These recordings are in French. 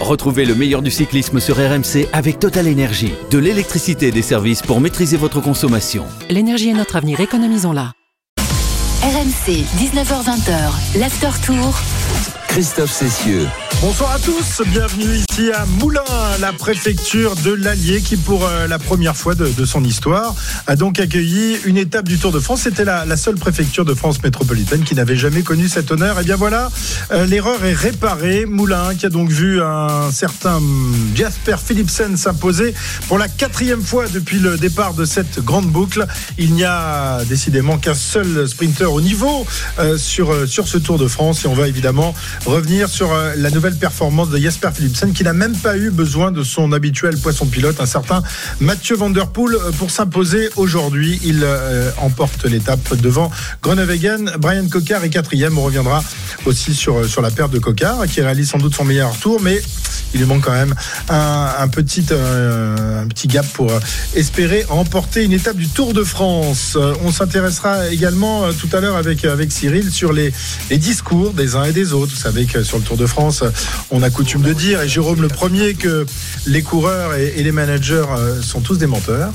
Retrouvez le meilleur du cyclisme sur RMC avec Total Énergie. De l'électricité et des services pour maîtriser votre consommation. L'énergie est notre avenir, économisons-la. RMC, 19h20, l'after tour. Christophe Cessieux. Bonsoir à tous, bienvenue ici à Moulins, la préfecture de l'Allier qui pour euh, la première fois de, son histoire a donc accueilli une étape du Tour de France. C'était la, seule préfecture de France métropolitaine qui n'avait jamais connu cet honneur. Et bien voilà, euh, l'erreur est réparée. Moulins qui a donc vu un certain Jasper Philipsen s'imposer pour la quatrième fois depuis le départ de cette grande boucle. Il n'y a décidément qu'un seul sprinter au niveau euh, sur, sur ce Tour de France et on va évidemment revenir sur euh, la nouvelle performance de Jasper Philipsen qui n'a même pas eu besoin de son habituel poisson pilote, un certain Mathieu Van Der Poel pour s'imposer aujourd'hui. Il euh, emporte l'étape devant Groenewegen, Brian Cocard est quatrième. On reviendra aussi sur, sur la perte de Cocard qui réalise sans doute son meilleur tour, mais il lui manque quand même un, petit, euh, un petit gap pour espérer remporter une étape du Tour de France. On s'intéressera également euh, tout à l'heure avec, avec Cyril sur les, les discours des uns et des autres. Savez que sur le Tour de France, on a coutume de dire, et Jérôme le premier, que les coureurs et, et les managers euh, sont tous des menteurs.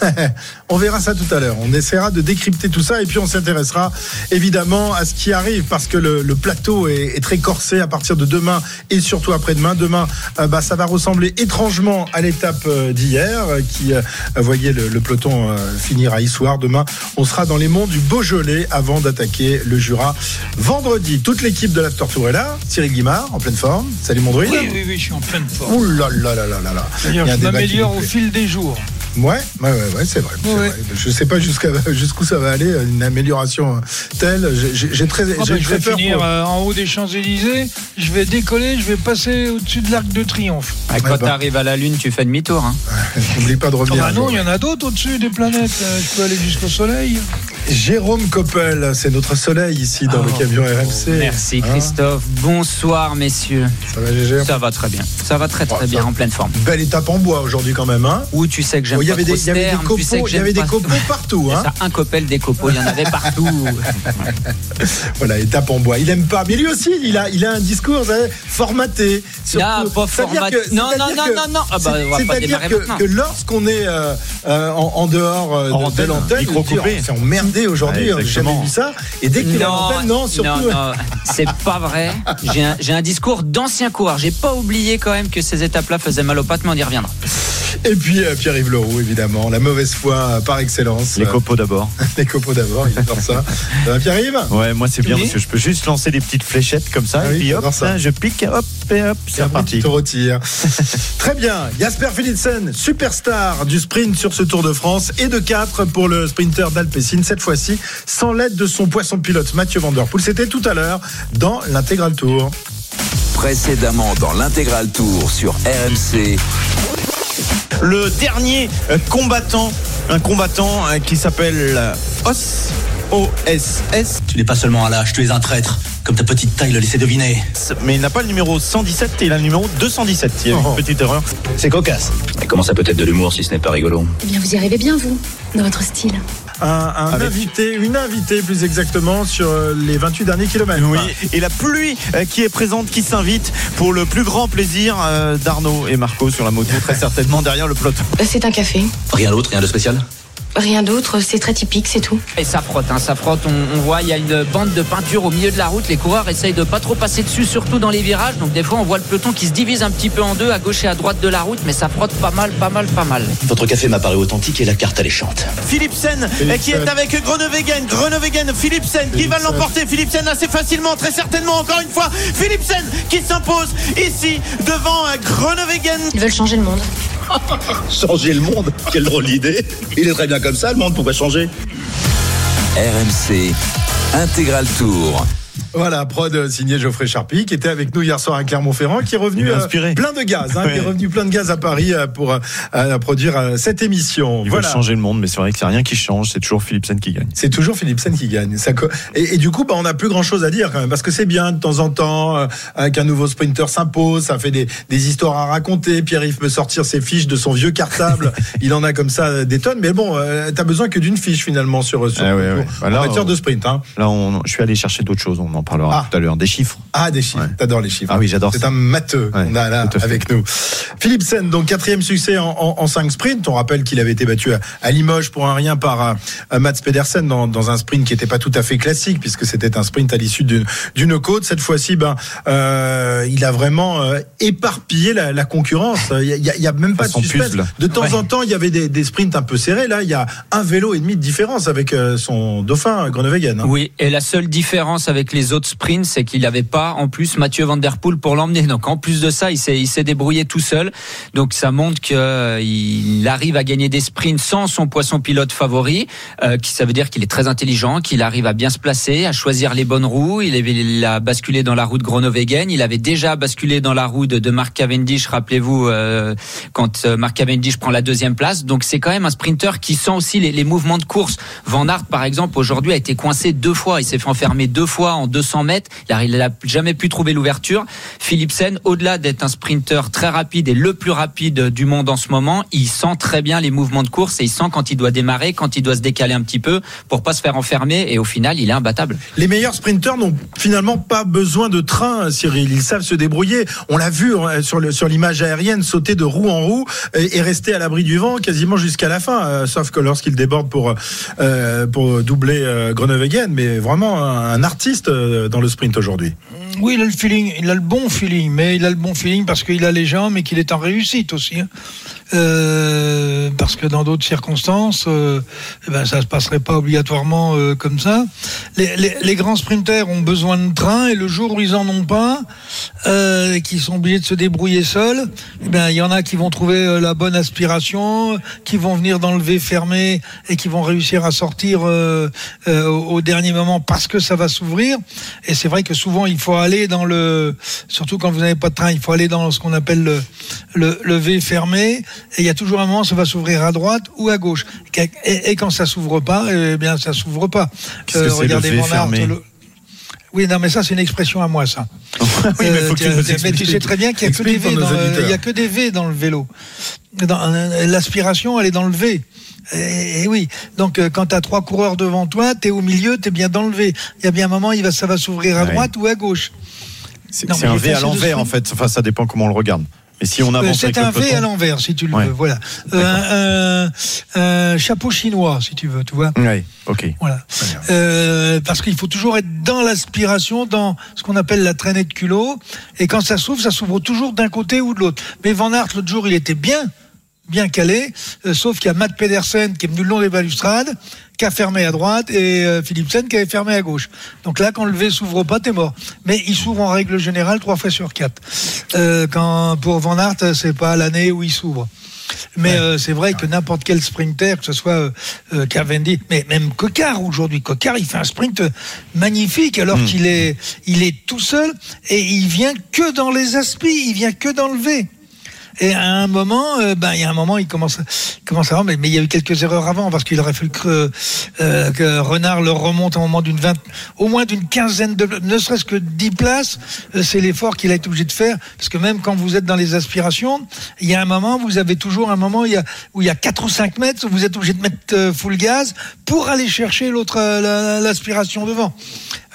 on verra ça tout à l'heure. On essaiera de décrypter tout ça et puis on s'intéressera évidemment à ce qui arrive parce que le, le plateau est, est, très corsé à partir de demain et surtout après-demain. Demain, euh, bah, ça va ressembler étrangement à l'étape euh, d'hier euh, qui voyait le, le peloton finir à Issoire. Demain, on sera dans les monts du Beaujolais avant d'attaquer le Jura vendredi. Toute l'équipe de l'After Tour est là. Cyril Guimard en pleine forme. Salut mon druide. Oui, oui, oui, je suis en pleine forme. Ouh là là là là là là. Je m'améliore au fil des jours. Ouais, ouais, ouais, ouais c'est vrai, ouais. vrai, Je sais pas jusqu'à jusqu'où ça va aller, une amélioration telle. J'ai très, oh, j'ai bah, je vais finir pour... euh, en haut des Champs Élysées. Je vais décoller, je vais passer au-dessus de l'Arc de Triomphe. Ah, quand bah. tu arrives à la Lune, tu fais demi-tour. Hein. N'oublie pas de revenir. Ah, bah non, il y en a d'autres au-dessus des planètes. Je peux aller jusqu'au Soleil. Jérôme Coppel, c'est notre soleil ici dans oh, le camion RMC. Merci Christophe. Hein Bonsoir messieurs. Ça va Ça va très bien. Ça va très très oh, bien, en pleine forme. Belle étape en bois aujourd'hui quand même. Hein Où tu sais que j'aime oh, pas trop Il y avait des copeaux, tu sais il y avait des copeaux partout. Hein ça, un coppel, des copeaux, il y en avait partout. voilà, étape en bois. Il aime pas, mais lui aussi, il a, il a un discours formaté. Ah, pas formaté. Non, non, non, non, non. Ah bah, C'est-à-dire que, que lorsqu'on est euh, euh, en, en, dehors euh, en de l'antenne, c'est emmerdé aujourd'hui. Ouais, jamais vu ça. Et dès qu'il est en antenne, non, surtout. Non, non, c'est pas vrai. J'ai un, un, discours d'ancien coureur. J'ai pas oublié quand même que ces étapes-là faisaient mal aux pattes, mais on y reviendra. Et puis euh, Pierre-Yves Leroux, évidemment, la mauvaise foi euh, par excellence. Les copeaux d'abord. Les copeaux d'abord, il adore ça. Pierre-Yves Ouais, moi c'est bien oui. parce que je peux juste lancer des petites fléchettes comme ça, ah oui, et puis hop, ça. je pique, hop, c'est te retires. Très bien, Jasper Philipsen, superstar du sprint sur ce Tour de France et de 4 pour le sprinter d'Alpecin, cette fois-ci sans l'aide de son poisson pilote Mathieu Van Der Poel. C'était tout à l'heure dans l'intégral Tour. Précédemment dans l'intégral Tour sur RMC le dernier combattant, un combattant qui s'appelle Os. OSS. Tu n'es pas seulement un lâche, tu es un traître. Comme ta petite taille le laissait deviner. Mais il n'a pas le numéro 117, il a le numéro 217. Il y a oh. une petite erreur. C'est cocasse. Mais comment ça peut être de l'humour si ce n'est pas rigolo? Eh bien, vous y arrivez bien, vous, dans votre style. Un, un Avec... invité, une invitée plus exactement sur les 28 derniers kilomètres. Oui, et la pluie qui est présente, qui s'invite pour le plus grand plaisir d'Arnaud et Marco sur la moto, très certainement derrière le peloton. C'est un café. Rien d'autre, rien de spécial? Rien d'autre, c'est très typique, c'est tout. Et ça frotte, hein, ça frotte. On, on voit, il y a une bande de peinture au milieu de la route. Les coureurs essayent de pas trop passer dessus, surtout dans les virages. Donc des fois, on voit le peloton qui se divise un petit peu en deux, à gauche et à droite de la route, mais ça frotte pas mal, pas mal, pas mal. Votre café m'a paru authentique et la carte alléchante. Philipsen, Philipsen. qui est avec Groenewegen, Groenewegen, Philipsen, qui va l'emporter. Philipsen assez facilement, très certainement, encore une fois. Philipsen qui s'impose ici devant Groenewegen. Ils veulent changer le monde. changer le monde Quelle drôle d'idée Il est très bien comme ça, le monde, pourquoi changer RMC, Intégral Tour. Voilà, prod signé Geoffrey Charpie, qui était avec nous hier soir à Clermont-Ferrand, qui est revenu euh, plein de gaz, hein, ouais. qui est revenu plein de gaz à Paris euh, pour euh, produire cette émission. Ils voilà. changer le monde, mais c'est vrai qu'il n'y a rien qui change, c'est toujours Philipsen qui gagne. C'est toujours Philipsen qui gagne. Ça, et, et, du coup, bah, on n'a plus grand-chose à dire quand même, parce que c'est bien de temps en temps qu'un nouveau sprinter s'impose, ça fait des, des, histoires à raconter. Pierre-Yves peut sortir ses fiches de son vieux cartable, il en a comme ça des tonnes, mais bon, t'as besoin que d'une fiche finalement sur, sur ah, ouais, ouais. Bah, en matière on, de sprint. Hein. Là, on, je suis allé chercher d'autres choses. On on en parlera Ah. tout à l'heure, des chiffres. Ah, des chiffres. Ouais. T'adores les chiffres. Ah oui, j'adore C'est un matheux Ouais, qu'on a là avec nous. Philippe Sen, donc quatrième succès en, en, en 5 sprints. On rappelle qu'il avait été battu à, à Limoges pour un rien par euh, euh, Mats Pedersen dans, dans un sprint qui n'était pas tout à fait classique puisque c'était un sprint à l'issue d'une d'une côte. Cette fois-ci, ben, euh, il a vraiment euh, éparpillé la, la concurrence. Il y a, même pas de suspense. puzzle. De temps Ouais. en temps, il y avait des, des sprints un peu serrés. Là, il y a un vélo et demi de différence avec euh, son dauphin Groenewegen. hein. Oui, et la seule différence avec les autres sprints, c'est qu'il n'avait pas en plus Mathieu Van Der Poel pour l'emmener. Donc en plus de ça, il s'est il s'est débrouillé tout seul. Donc ça montre qu'il arrive à gagner des sprints sans son poisson pilote favori. Euh, qui ça veut dire qu'il est très intelligent, qu'il arrive à bien se placer, à choisir les bonnes roues. Il, avait, il a basculé dans la roue de Groenewegen. Il avait déjà basculé dans la roue de, de Mark Cavendish. Rappelez-vous euh, quand euh, Mark Cavendish prend la deuxième place. Donc c'est quand même un sprinter qui sent aussi les, les mouvements de course. Van Aert, par exemple, aujourd'hui a été coincé deux fois. Il s'est fait enfermer deux fois en 200 mètres. Il n'a jamais pu trouver l'ouverture. Philipsen, au-delà d'être un sprinter très rapide et le plus rapide du monde en ce moment, il sent très bien les mouvements de course et il sent quand il doit démarrer, quand il doit se décaler un petit peu pour pas se faire enfermer. Et au final, il est imbattable. Les meilleurs sprinteurs n'ont finalement pas besoin de train, Cyril. Ils savent se débrouiller. On l'a vu euh, sur l'image aérienne sauter de roue en roue et, rester à l'abri du vent quasiment jusqu'à la fin. euh, sauf que lorsqu'il déborde pour euh, pour doubler euh, Groenewegen, mais vraiment un artiste euh, dans le sprint aujourd'hui. Oui, il a le feeling, il a le bon feeling, mais il a le bon feeling parce qu'il a les jambes et qu'il est en réussite aussi. Euh, parce que dans d'autres circonstances, euh, eh ben, ça se passerait pas obligatoirement euh, comme ça. Les, les- les grands sprinters ont besoin de train et le jour où ils en ont pas, euh, qu'ils sont obligés de se débrouiller seuls, eh ben, il y en a qui vont trouver euh, la bonne aspiration, qui vont venir dans le V fermé et qui vont réussir à sortir au au dernier moment parce que ça va s'ouvrir. Et c'est vrai que souvent il faut aller dans le, surtout quand vous n'avez pas de train, il faut aller dans ce qu'on appelle le, le, le V fermé. Et il y a toujours un moment, ça va s'ouvrir à droite ou à gauche. Et, et quand ça s'ouvre pas, eh bien ça s'ouvre pas. V Van Aert, fermé le- Oui, non, mais ça c'est une expression à moi, ça. oui, mais Euh, que tu mais tu sais très bien qu'il y a que des V dans le- auditeurs. il y a que des V dans le vélo. Euh, L'aspiration, elle est dans le V. Et, et oui, donc euh, quand tu as trois coureurs devant toi, tu es au milieu, tu es bien dans le V. Il y a bien un moment, il va, ça va s'ouvrir à Ouais. droite ou à gauche. C'est un V à l'envers en fait. Enfin, ça dépend comment on le regarde. Mais si on Euh, avance C'est un V à l'envers, si tu le Ouais. veux. Voilà. Euh, un, un- un chapeau chinois, si tu veux, tu vois. Ouais, ok. Voilà. Euh, parce qu'il faut toujours être dans l'aspiration, dans ce qu'on appelle la traînée de culot. Et quand ça s'ouvre, ça s'ouvre toujours d'un côté ou de l'autre. Mais Van Aert, l'autre jour, il était bien, bien calé. euh, sauf qu'il y a Matt Pedersen qui est venu le long des balustrades, qui a fermé à droite, et euh, Philipsen qui avait fermé à gauche. Donc là, quand le V s'ouvre pas, t'es mort. Mais il s'ouvre en règle générale trois fois sur quatre. Euh, quand pour Van Aert, c'est pas l'année où il s'ouvre. Mais euh, c'est vrai que n'importe quel sprinter, que ce soit euh, euh, Cavendish, mais même Cocard aujourd'hui, Cocard, il fait un sprint magnifique alors qu'il est, il est tout seul et il vient que dans les aspis, il vient que dans le V. Et à un moment, euh, ben, il y a un moment, il commence, il commence à mais, mais il y a eu quelques erreurs avant parce qu'il aurait fallu que, euh, que Renard le remonte à un moment d'une vingt, au moins d'une quinzaine de, ne serait-ce que 10 places, euh, c'est l'effort qu'il a été obligé de faire parce que même quand vous êtes dans les aspirations, il y a un moment, vous avez toujours un moment où il y a, où il y a 4 ou 5 mètres, où vous êtes obligé de mettre euh, full gaz pour aller chercher l'autre, la- l'aspiration devant.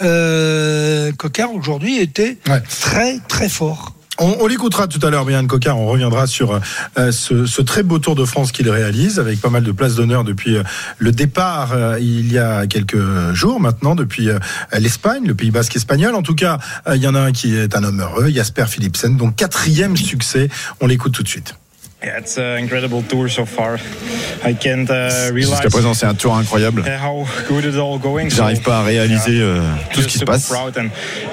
Euh, Cocard aujourd'hui était Ouais. très très fort. On, on l'écoutera tout à l'heure, Brian Cocard. On reviendra sur euh, ce, très beau Tour de France qu'il réalise, avec pas mal de places d'honneur depuis euh, le départ euh, il y a quelques jours maintenant, depuis euh, l'Espagne, le Pays Basque espagnol. En tout cas, il y en a un qui est un homme heureux, Jasper Philipsen, donc quatrième succès. On l'écoute tout de suite. Yeah, it's an incredible tour so far. I can't realize Jusqu'à présent, c'est un tour incroyable. uh, how good it's all going. J'arrive pas à réaliser euh, tout ce qui se passe.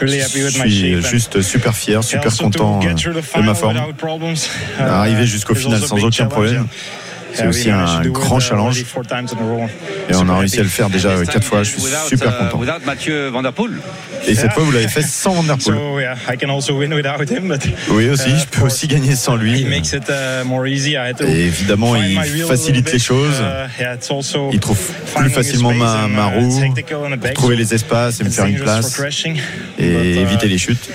Je suis juste super fier, super content euh, de ma forme. uh, Arriver jusqu'au final sans aucun problème. C'est uh, aussi un grand it, uh, challenge. Et on a réussi à le faire déjà euh, quatre fois. Je suis super content. Poel. Et cette fois, vous l'avez fait sans Van Der Poel. Oui, aussi. uh, Je peux aussi gagner sans lui. uh, Et évidemment, il facilite les choses. Uh, also Il trouve plus facilement ma, ma roue, pour trouver les espaces et me faire une place et éviter les chutes.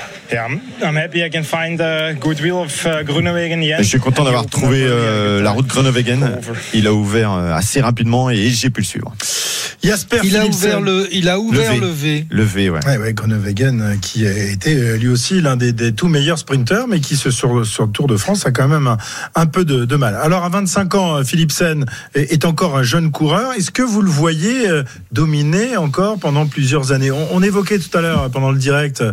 je suis content d'avoir trouvé euh, la route Groenewegen. Il a ouvert euh, assez rapidement et j'ai pu le suivre. Jasper Il a Philipsen. ouvert le, il a ouvert V. le V. Le V, ouais. Ouais, ouais, Groenewegen, euh, qui a été euh, lui aussi l'un des, des tout meilleurs sprinteurs, mais qui se- sur, sur le Tour de France a quand même un, un peu de, de mal. Alors à 25 ans, Philipsen est, est encore un jeune coureur. Est-ce que vous le voyez dominer encore pendant plusieurs années? On, on évoquait tout à l'heure pendant le direct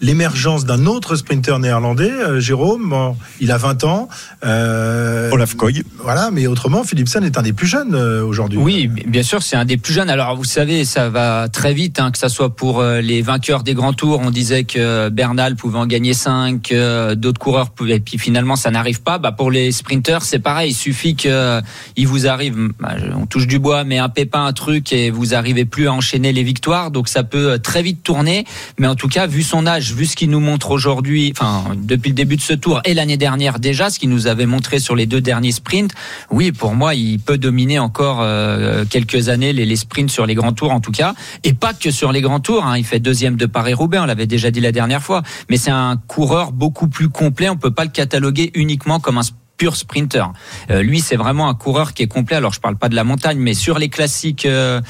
l'émergence d'un autre sprinter néerlandais, Jérôme. Bon, il a 20 ans. Euh, Olaf Koy. Voilà, mais autrement, Philipsen est un des plus jeunes euh, aujourd'hui. Oui, bien sûr, c'est un des plus jeunes. Alors, vous savez, ça va très vite, hein, que ça soit pour euh, les vainqueurs des grands tours. On disait que Bernal pouvait en gagner 5, d'autres coureurs pouvaient, et puis finalement, ça n'arrive pas. Bah, pour les sprinteurs, c'est pareil. Il suffit que euh, il vous arrive, bah, on touche du bois, mais un pépin, un truc, et vous arrivez plus à enchaîner les victoires. Donc, ça peut euh, très vite tourner. Mais en tout cas, vu son âge, vu ce qu'il nous montre aujourd'hui, enfin, depuis le début de ce tour et l'année dernière déjà, ce qu'il nous avait montré sur les deux derniers sprints, oui, pour moi, il peut dominer encore euh, quelques années les, sprints sur les grands tours en tout cas, et pas que sur les grands tours. hein. Il fait deuxième de Paris-Roubaix, on l'avait déjà dit la dernière fois, mais c'est un coureur beaucoup plus complet. On peut pas le cataloguer uniquement comme un pur sprinter. Euh, lui, c'est vraiment un coureur qui est complet. Alors, je parle pas de la montagne, mais sur les classiques euh,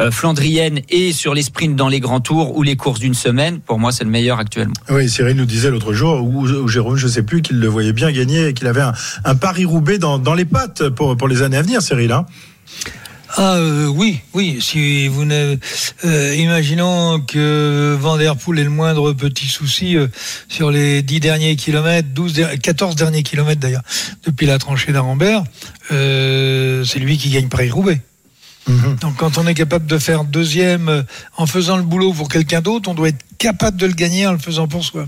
euh, flandriennes et sur les sprints dans les grands tours ou les courses d'une semaine, pour moi, c'est le meilleur actuellement. Oui, Cyril nous disait l'autre jour, ou, Jérôme, je sais plus, qu'il le voyait bien gagner et qu'il avait un, un Paris-Roubaix dans, dans les pattes pour, pour les années à venir, Cyril. Hein Ah euh, oui, oui. Si vous ne, euh, imaginons que Van der Poel ait le moindre petit souci euh, sur les 10 derniers kilomètres, 12, der- 14 derniers kilomètres d'ailleurs, depuis la tranchée d'Arambert, euh, c'est lui qui gagne Paris-Roubaix. Donc quand on est capable de faire deuxième en faisant le boulot pour quelqu'un d'autre, on doit être capable de le gagner en le faisant pour soi.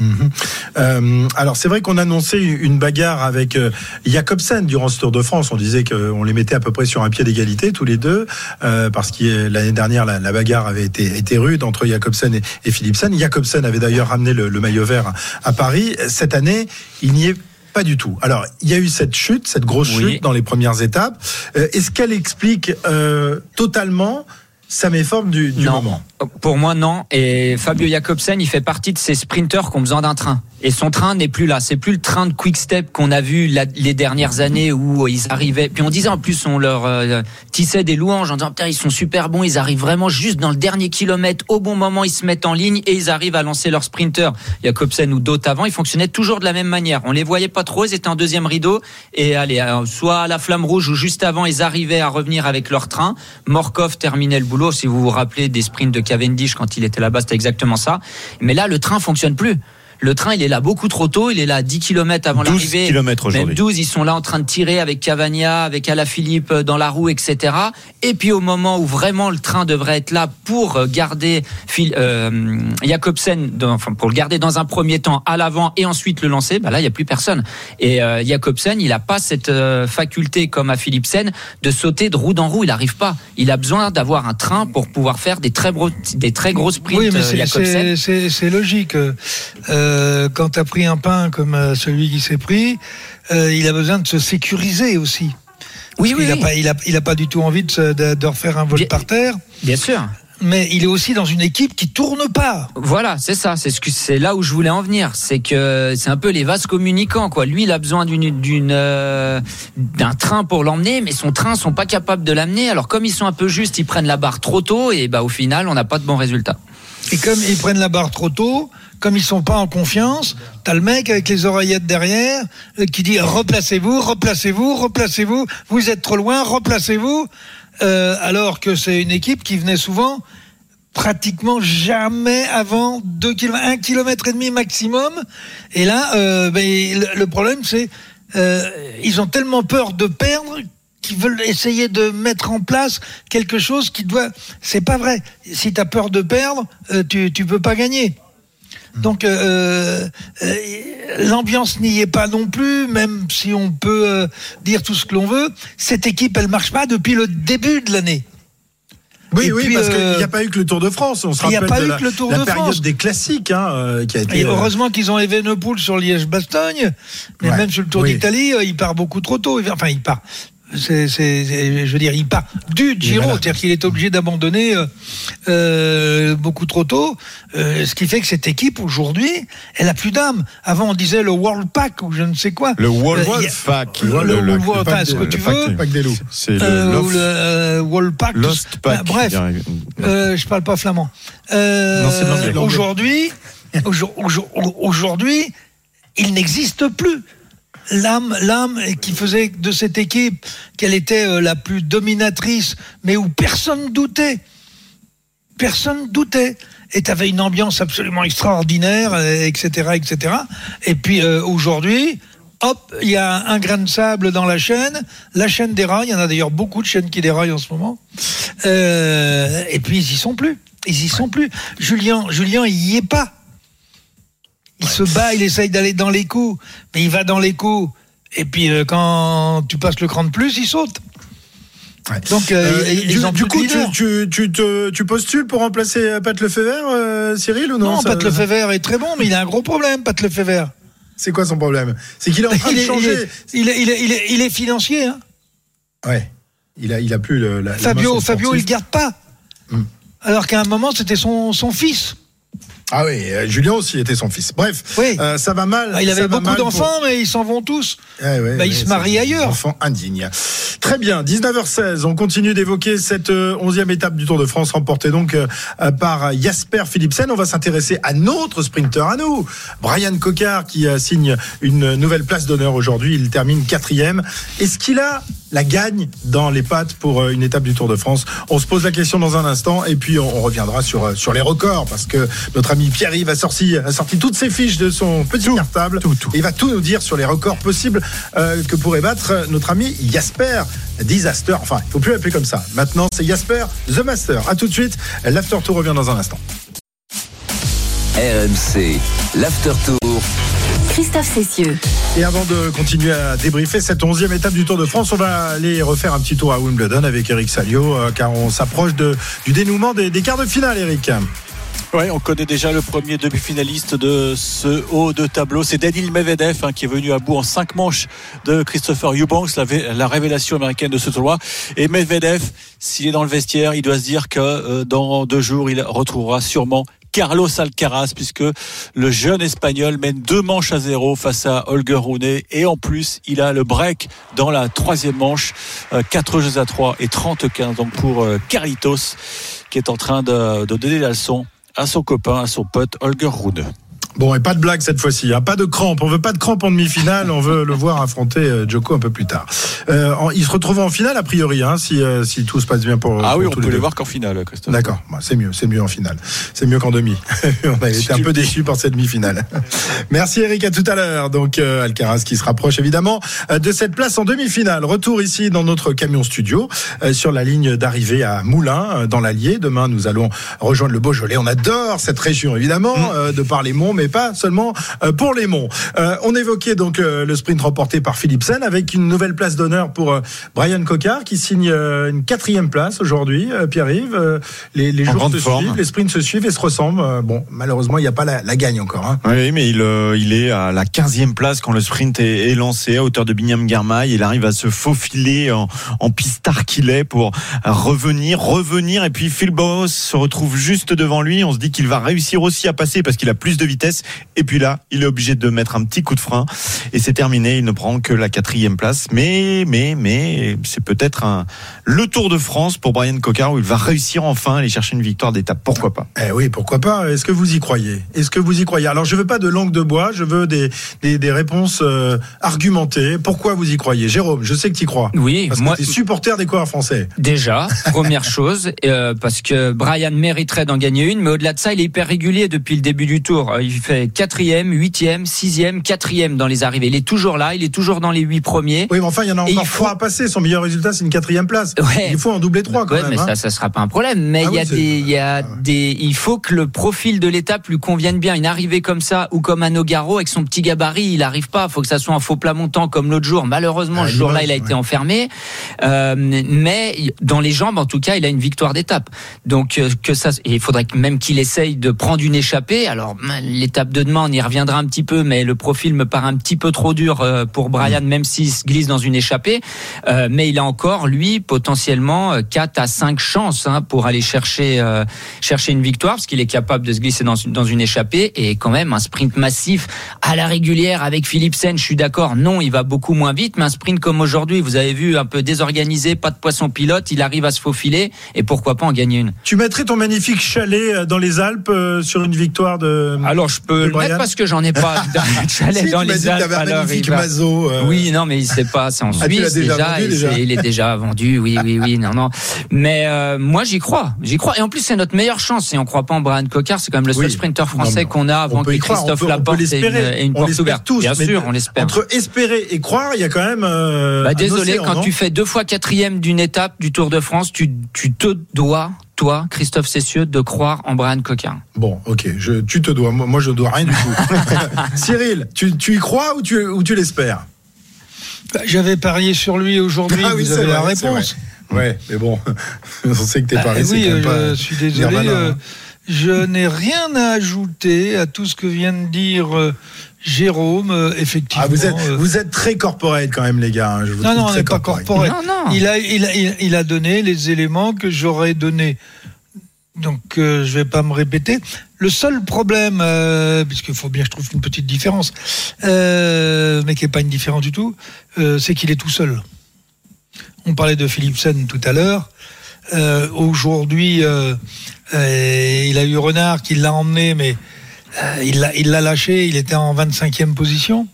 Mhm. Euh, alors c'est vrai qu'on annonçait une bagarre avec euh, Jacobsen durant ce Tour de France. On disait qu'on les mettait à peu près sur un pied d'égalité tous les deux, euh, parce que l'année dernière la, la bagarre avait été, été rude entre Jacobsen et, et Philipsen. Jacobsen avait d'ailleurs ramené le, le maillot vert à, Paris. Cette année, il n'y est pas du tout. Alors, il y a eu cette chute, cette grosse Oui. chute dans les premières étapes. Est-ce qu'elle explique totalement sa méforme du, du Non. moment? Pour moi, non. Et Fabio Jacobsen, il fait partie de ces sprinteurs qui ont besoin d'un train. Et son train n'est plus là. C'est plus le train de Quick Step qu'on a vu les dernières années où ils arrivaient. Puis on disait en plus, on leur euh, tissait des louanges en disant putain, ils sont super bons. Ils arrivent vraiment juste dans le dernier kilomètre, au bon moment, ils se mettent en ligne et ils arrivent à lancer leur sprinter. Jacobsen ou d'autres avant, ils fonctionnaient toujours de la même manière. On les voyait pas trop. Ils étaient en deuxième rideau et allez, euh, soit à la flamme rouge ou juste avant, ils arrivaient à revenir avec leur train. Morkov terminait le boulot. Si vous vous rappelez des sprints de Cavendish quand il était là-bas, c'était exactement ça. Mais là, le train fonctionne plus. Le train, il est là beaucoup trop tôt. Il est là 10 km avant 12 l'arrivée. kilomètres Même aujourd'hui. 12, ils sont là en train de tirer avec Cavagna, avec Alaphilippe dans la roue, etc. Et puis au moment où vraiment le train devrait être là pour euh, garder Phil, euh, Jacobsen, dans- enfin pour le garder dans un premier temps à l'avant et ensuite le lancer, bah là il y a plus personne. Et euh, Jacobsen, il a pas cette euh, faculté comme à Philipsen de sauter de roue en roue. Il arrive pas. Il a besoin d'avoir un train pour pouvoir faire des très gros, des très gros sprints. Oui, mais euh, c'est logique. Euh, quand tu as pris un pain comme euh, celui qui s'est pris, euh, il a besoin de se sécuriser aussi. Oui, oui, a oui. pas, il a, il a pas du tout envie de, se- de, de refaire un vol Bien- par terre. Bien sûr. Mais il est aussi dans une équipe qui tourne pas. Voilà, c'est ça. C'est ce que c'est là où je voulais en venir. C'est que c'est un peu les vases communicants, quoi. Lui, il a besoin d'une d'une euh, d'un train pour l'emmener, mais son train sont pas capables de l'amener. Alors comme ils sont un peu justes, ils prennent la barre trop tôt et bah au final, on n'a pas de bons résultats. Et comme ils prennent la barre trop tôt, comme ils sont pas en confiance, t'as le mec avec les oreillettes derrière euh, qui dit replacez-vous, replacez-vous, replacez-vous, vous êtes trop loin, replacez-vous. Euh, alors que c'est une équipe qui venait souvent pratiquement jamais avant 2 km, 1 km et demi maximum. Et là, euh, ben, le, problème c'est euh, ils ont tellement peur de perdre qu'ils veulent essayer de mettre en place quelque chose qui doit. C'est pas vrai. Si tu as peur de perdre, euh, tu tu peux pas gagner. Donc euh, euh, l'ambiance n'y est pas non plus, même si on peut euh, dire tout ce que l'on veut. Cette équipe, elle marche pas depuis le début de l'année. Oui, Et oui, puis, parce qu'il n'y a pas eu que le Tour de France. On se il y a rappelle pas de eu la, que le Tour la de période France. des classiques hein, qui a été. Et heureusement qu'ils ont Evenepoel sur Liège-Bastogne, mais Ouais, même sur le Tour oui. d'Italie, il part beaucoup trop tôt. Enfin, il part. C'est, c'est- je veux dire, il part du Giro, c'est-à-dire qu'il est obligé d'abandonner euh, euh, beaucoup trop tôt. Euh, ce qui fait que cette équipe aujourd'hui, elle a plus d'âme. Avant, on disait le World Pack ou je ne sais quoi. Le World Euh, y a- Pack. Le, Le- le- World le Pack, ce que le tu pack veux. des- Pack des loups. C'est le Euh, Lost- euh, World Pack. Lost Bah, Pack. bref, a- euh, je parle pas flamand. Euh, Non, c'est aujourd'hui, aujourd- aujourd- aujourd'hui, il n'existe plus. L'âme, qui faisait de cette équipe qu'elle était euh, la plus dominatrice, mais où personne doutait. Personne doutait. Et tu avais une ambiance absolument extraordinaire, euh, etc., etc. Et puis euh, aujourd'hui, hop, il y a un grain de sable dans la chaîne. La chaîne déraille. Il y en a d'ailleurs beaucoup de chaînes qui déraillent en ce moment. Et puis ils y sont plus. Ils y sont plus. Julien, Julien, il y est pas. Il se bat, il essaye d'aller dans les coups, mais il va dans les coups. Et puis euh, quand tu passes le cran de plus, il saute. Donc euh, Euh, du, coup, tu, leader. tu, tu, te- tu postules pour remplacer Pat Lefebvre, euh, Cyril, ou non? Non, ça- Pat Lefebvre est très bon, mais il a un gros problème, Pat Lefebvre. C'est quoi son problème? C'est qu'il est en train il, de est, changer. il, est, il, est, il, est, il est financier. Hein. Ouais. Il a, il a plus le, la, Fabio, Fabio, il garde pas. Hmm. Alors qu'à un moment, c'était son, son fils. Ah oui, euh, Julien aussi était son fils. Bref, Oui. euh, ça va mal. Ah, il avait va beaucoup pour- d'enfants, mais ils s'en vont tous. Eh ouais, Bah, il ouais, se c'est marie des ailleurs. Enfants indignes. Très bien, 19h16, on continue d'évoquer cette euh, 11e étape du Tour de France remportée donc euh, par Jasper Philipsen. On va s'intéresser à notre sprinter, à nous, Brian Cocard, qui signe une nouvelle place d'honneur aujourd'hui. Il termine quatrième. Est-ce qu'il a la gagne dans les pattes pour euh, une étape du Tour de France On se pose la question dans un instant et puis on, on reviendra sur, euh, sur les records parce que notre ami Pierre-Yves a sorti, a sorti toutes ses fiches de son petit cartable et il va tout nous dire sur les records possibles euh, que pourrait battre notre ami Jasper Disaster. Enfin, il faut plus l'appeler comme ça. Maintenant, c'est Jasper The Master. À tout de suite. L'After Tour revient dans un instant. RMC, l'After Tour. Christophe Cessieux. Et avant de continuer à débriefer cette onzième étape du Tour de France, on va aller refaire un petit tour à Wimbledon avec Eric Salio, euh, car on s'approche de- du dénouement des, des quarts de finale, Eric. Ouais, on connaît déjà le premier demi-finaliste de ce haut de tableau. C'est Daniil Medvedev hein, qui est venu à bout en cinq manches de Christopher Eubanks, la révélation américaine de ce tournoi. Et Medvedev, s'il est dans le vestiaire, il doit se dire que euh, dans deux jours, il retrouvera sûrement Carlos Alcaraz, puisque le jeune espagnol mène deux manches à zéro face à Holger Rune. Et en plus, il a le break dans la troisième manche. Euh, Quatre jeux à 3 et 30-15 donc pour euh, Carlitos, qui est en train de, de donner la leçon à son copain, à son pote Holger Rune. Bon, et pas de blague cette fois-ci, hein, pas de crampes. On veut pas de crampes en demi-finale, on veut le voir affronter euh, Djoko un peu plus tard. Euh, en- il se retrouve en finale a priori, hein, si, euh, si tout se passe bien pour. Ah pour oui, on peut les voir qu'en finale, Christophe. D'accord, Bah, c'est mieux, c'est mieux en finale. C'est mieux qu'en demi. On a été un peu déçus par cette demi-finale. Merci Eric, à tout à l'heure. Donc euh, Alcaraz qui se rapproche évidemment euh, de cette place en demi-finale. Retour ici dans notre camion studio euh, sur la ligne d'arrivée à Moulins euh, dans l'Allier. Demain nous allons rejoindre le Beaujolais. On adore cette région évidemment euh, de par les monts, mais pas seulement euh, pour les monts. Euh, on évoquait donc euh, le sprint remporté par Philipsen avec une nouvelle place d'honneur pour euh, Brian Cocard qui signe une quatrième place aujourd'hui. Pierre-Yves, les, les jours se forme. suivent, les sprints se suivent et se ressemblent. Bon, malheureusement, il n'y a pas la, la gagne encore. Hein. Oui, mais il, il est à la 15e place quand le sprint est, est lancé à hauteur de Binyam Garmaï. Il arrive à se faufiler en, en pistard qu'il est pour revenir, revenir. Et puis Phil Boros se retrouve juste devant lui. On se dit qu'il va réussir aussi à passer parce qu'il a plus de vitesse. Et puis là, il est obligé de mettre un petit coup de frein. Et c'est terminé. Il ne prend que la quatrième place. Mais, mais, mais, c'est peut-être un, le Tour de France pour Brian Cocard où il va réussir enfin à aller chercher une victoire d'étape. Pourquoi pas? Eh oui, pourquoi pas? Est-ce que vous y croyez? Est-ce que vous y croyez? Alors, je veux pas de langue de bois, je veux des, des, des réponses euh, argumentées. Pourquoi vous y croyez? Jérôme, je sais que tu y crois. Oui, Parce moi- que tu es supporter des coureurs français. Déjà, première chose, euh, parce que Brian mériterait d'en gagner une, mais au-delà de ça, il est hyper régulier depuis le début du tour. Il fait quatrième, huitième, sixième, quatrième dans les arrivées. Il est toujours là, il est toujours dans les huit premiers. Oui, mais enfin, il y en a encore faut- trois à passer. Son meilleur résultat, c'est une quatrième place. Ouais. Il faut en doubler trois quand Ouais, même. mais hein. ça, ça sera pas un problème. Mais Ah il y a oui, des, il y a des, il faut que le profil de l'étape lui convienne bien. Une arrivée comme ça ou comme un Nogaro avec son petit gabarit, il arrive pas. Il faut que ça soit un faux plat montant comme l'autre jour. Malheureusement, Ah, ce jour-là, il a été enfermé. Euh, mais dans les jambes, en tout cas, il a une victoire d'étape. Donc euh, que ça, et il faudrait même qu'il essaye de prendre une échappée. Alors les- l'étape de demain, on y reviendra un petit peu, mais le profil me paraît un petit peu trop dur euh, pour Brian, même s'il se glisse dans une échappée. Euh, mais il a encore, lui, potentiellement 4 à 5 chances hein, pour aller chercher, euh, chercher une victoire, parce qu'il est capable de se glisser dans, une- dans une échappée. Et quand même, un sprint massif à la régulière avec Philipsen, je suis d'accord, non, il va beaucoup moins vite, mais un sprint comme aujourd'hui, vous avez vu, un peu désorganisé, pas de poisson pilote, il arrive à se faufiler, et pourquoi pas en gagner une. Tu mettrais ton magnifique chalet euh, dans les Alpes euh, sur une victoire de. Alors je peux le mettre parce que j'en ai pas Si, dans les Alpes. alors il va- Mazo, euh. Oui, non, mais il sait pas, c'est en Ah, Suisse déjà déjà, vendu, et déjà c'est- il est déjà vendu. Oui, oui, oui, non, non. Mais euh, moi j'y crois, j'y crois. Et en plus c'est notre meilleure chance. Si on croit pas en Brian Cocard, c'est quand même le seul Oui. sprinter français qu'on a avant que y croire, on Christophe peut- on peut Laporte ait une, On porte ouverte. tous, Bien sûr, on l'espère. Entre espérer et croire, il y a quand même. euh, Bah, désolé, océan, quand tu fais deux fois quatrième d'une étape du Tour de France, tu, tu te dois, toi, Christophe Cessieux, de croire en Brian Cocard. Bon, ok, je, tu te dois. Moi, moi, je dois rien du tout. Cyril, tu, tu y crois ou tu, ou tu l'espères? Bah, J'avais parié sur lui aujourd'hui, Ah oui, vous c'est avez la vrai, réponse. Ouais, mais bon, on sait que t'es Bah, pas resté oui, quand même euh, pas je suis désolé. Je n'ai rien à ajouter à tout ce que vient de dire euh, Jérôme. euh, effectivement. Ah, vous êtes, euh, vous êtes très corporate quand même, les gars. hein, Je vous non, non, on n'est pas corporate. corporel. Non, non. Il a, il, a, il a- il a donné les éléments que j'aurais donnés. Donc, euh, je vais pas me répéter. Le seul problème, euh, puisqu'il faut bien que je trouve une petite différence, euh, mais qui n'est pas une différence du tout, euh, c'est qu'il est tout seul. On parlait de Philipsen tout à l'heure. Euh, Aujourd'hui, euh, euh, il a eu Renard qui l'a emmené, mais euh, il l'a lâché. Il était en 25e position.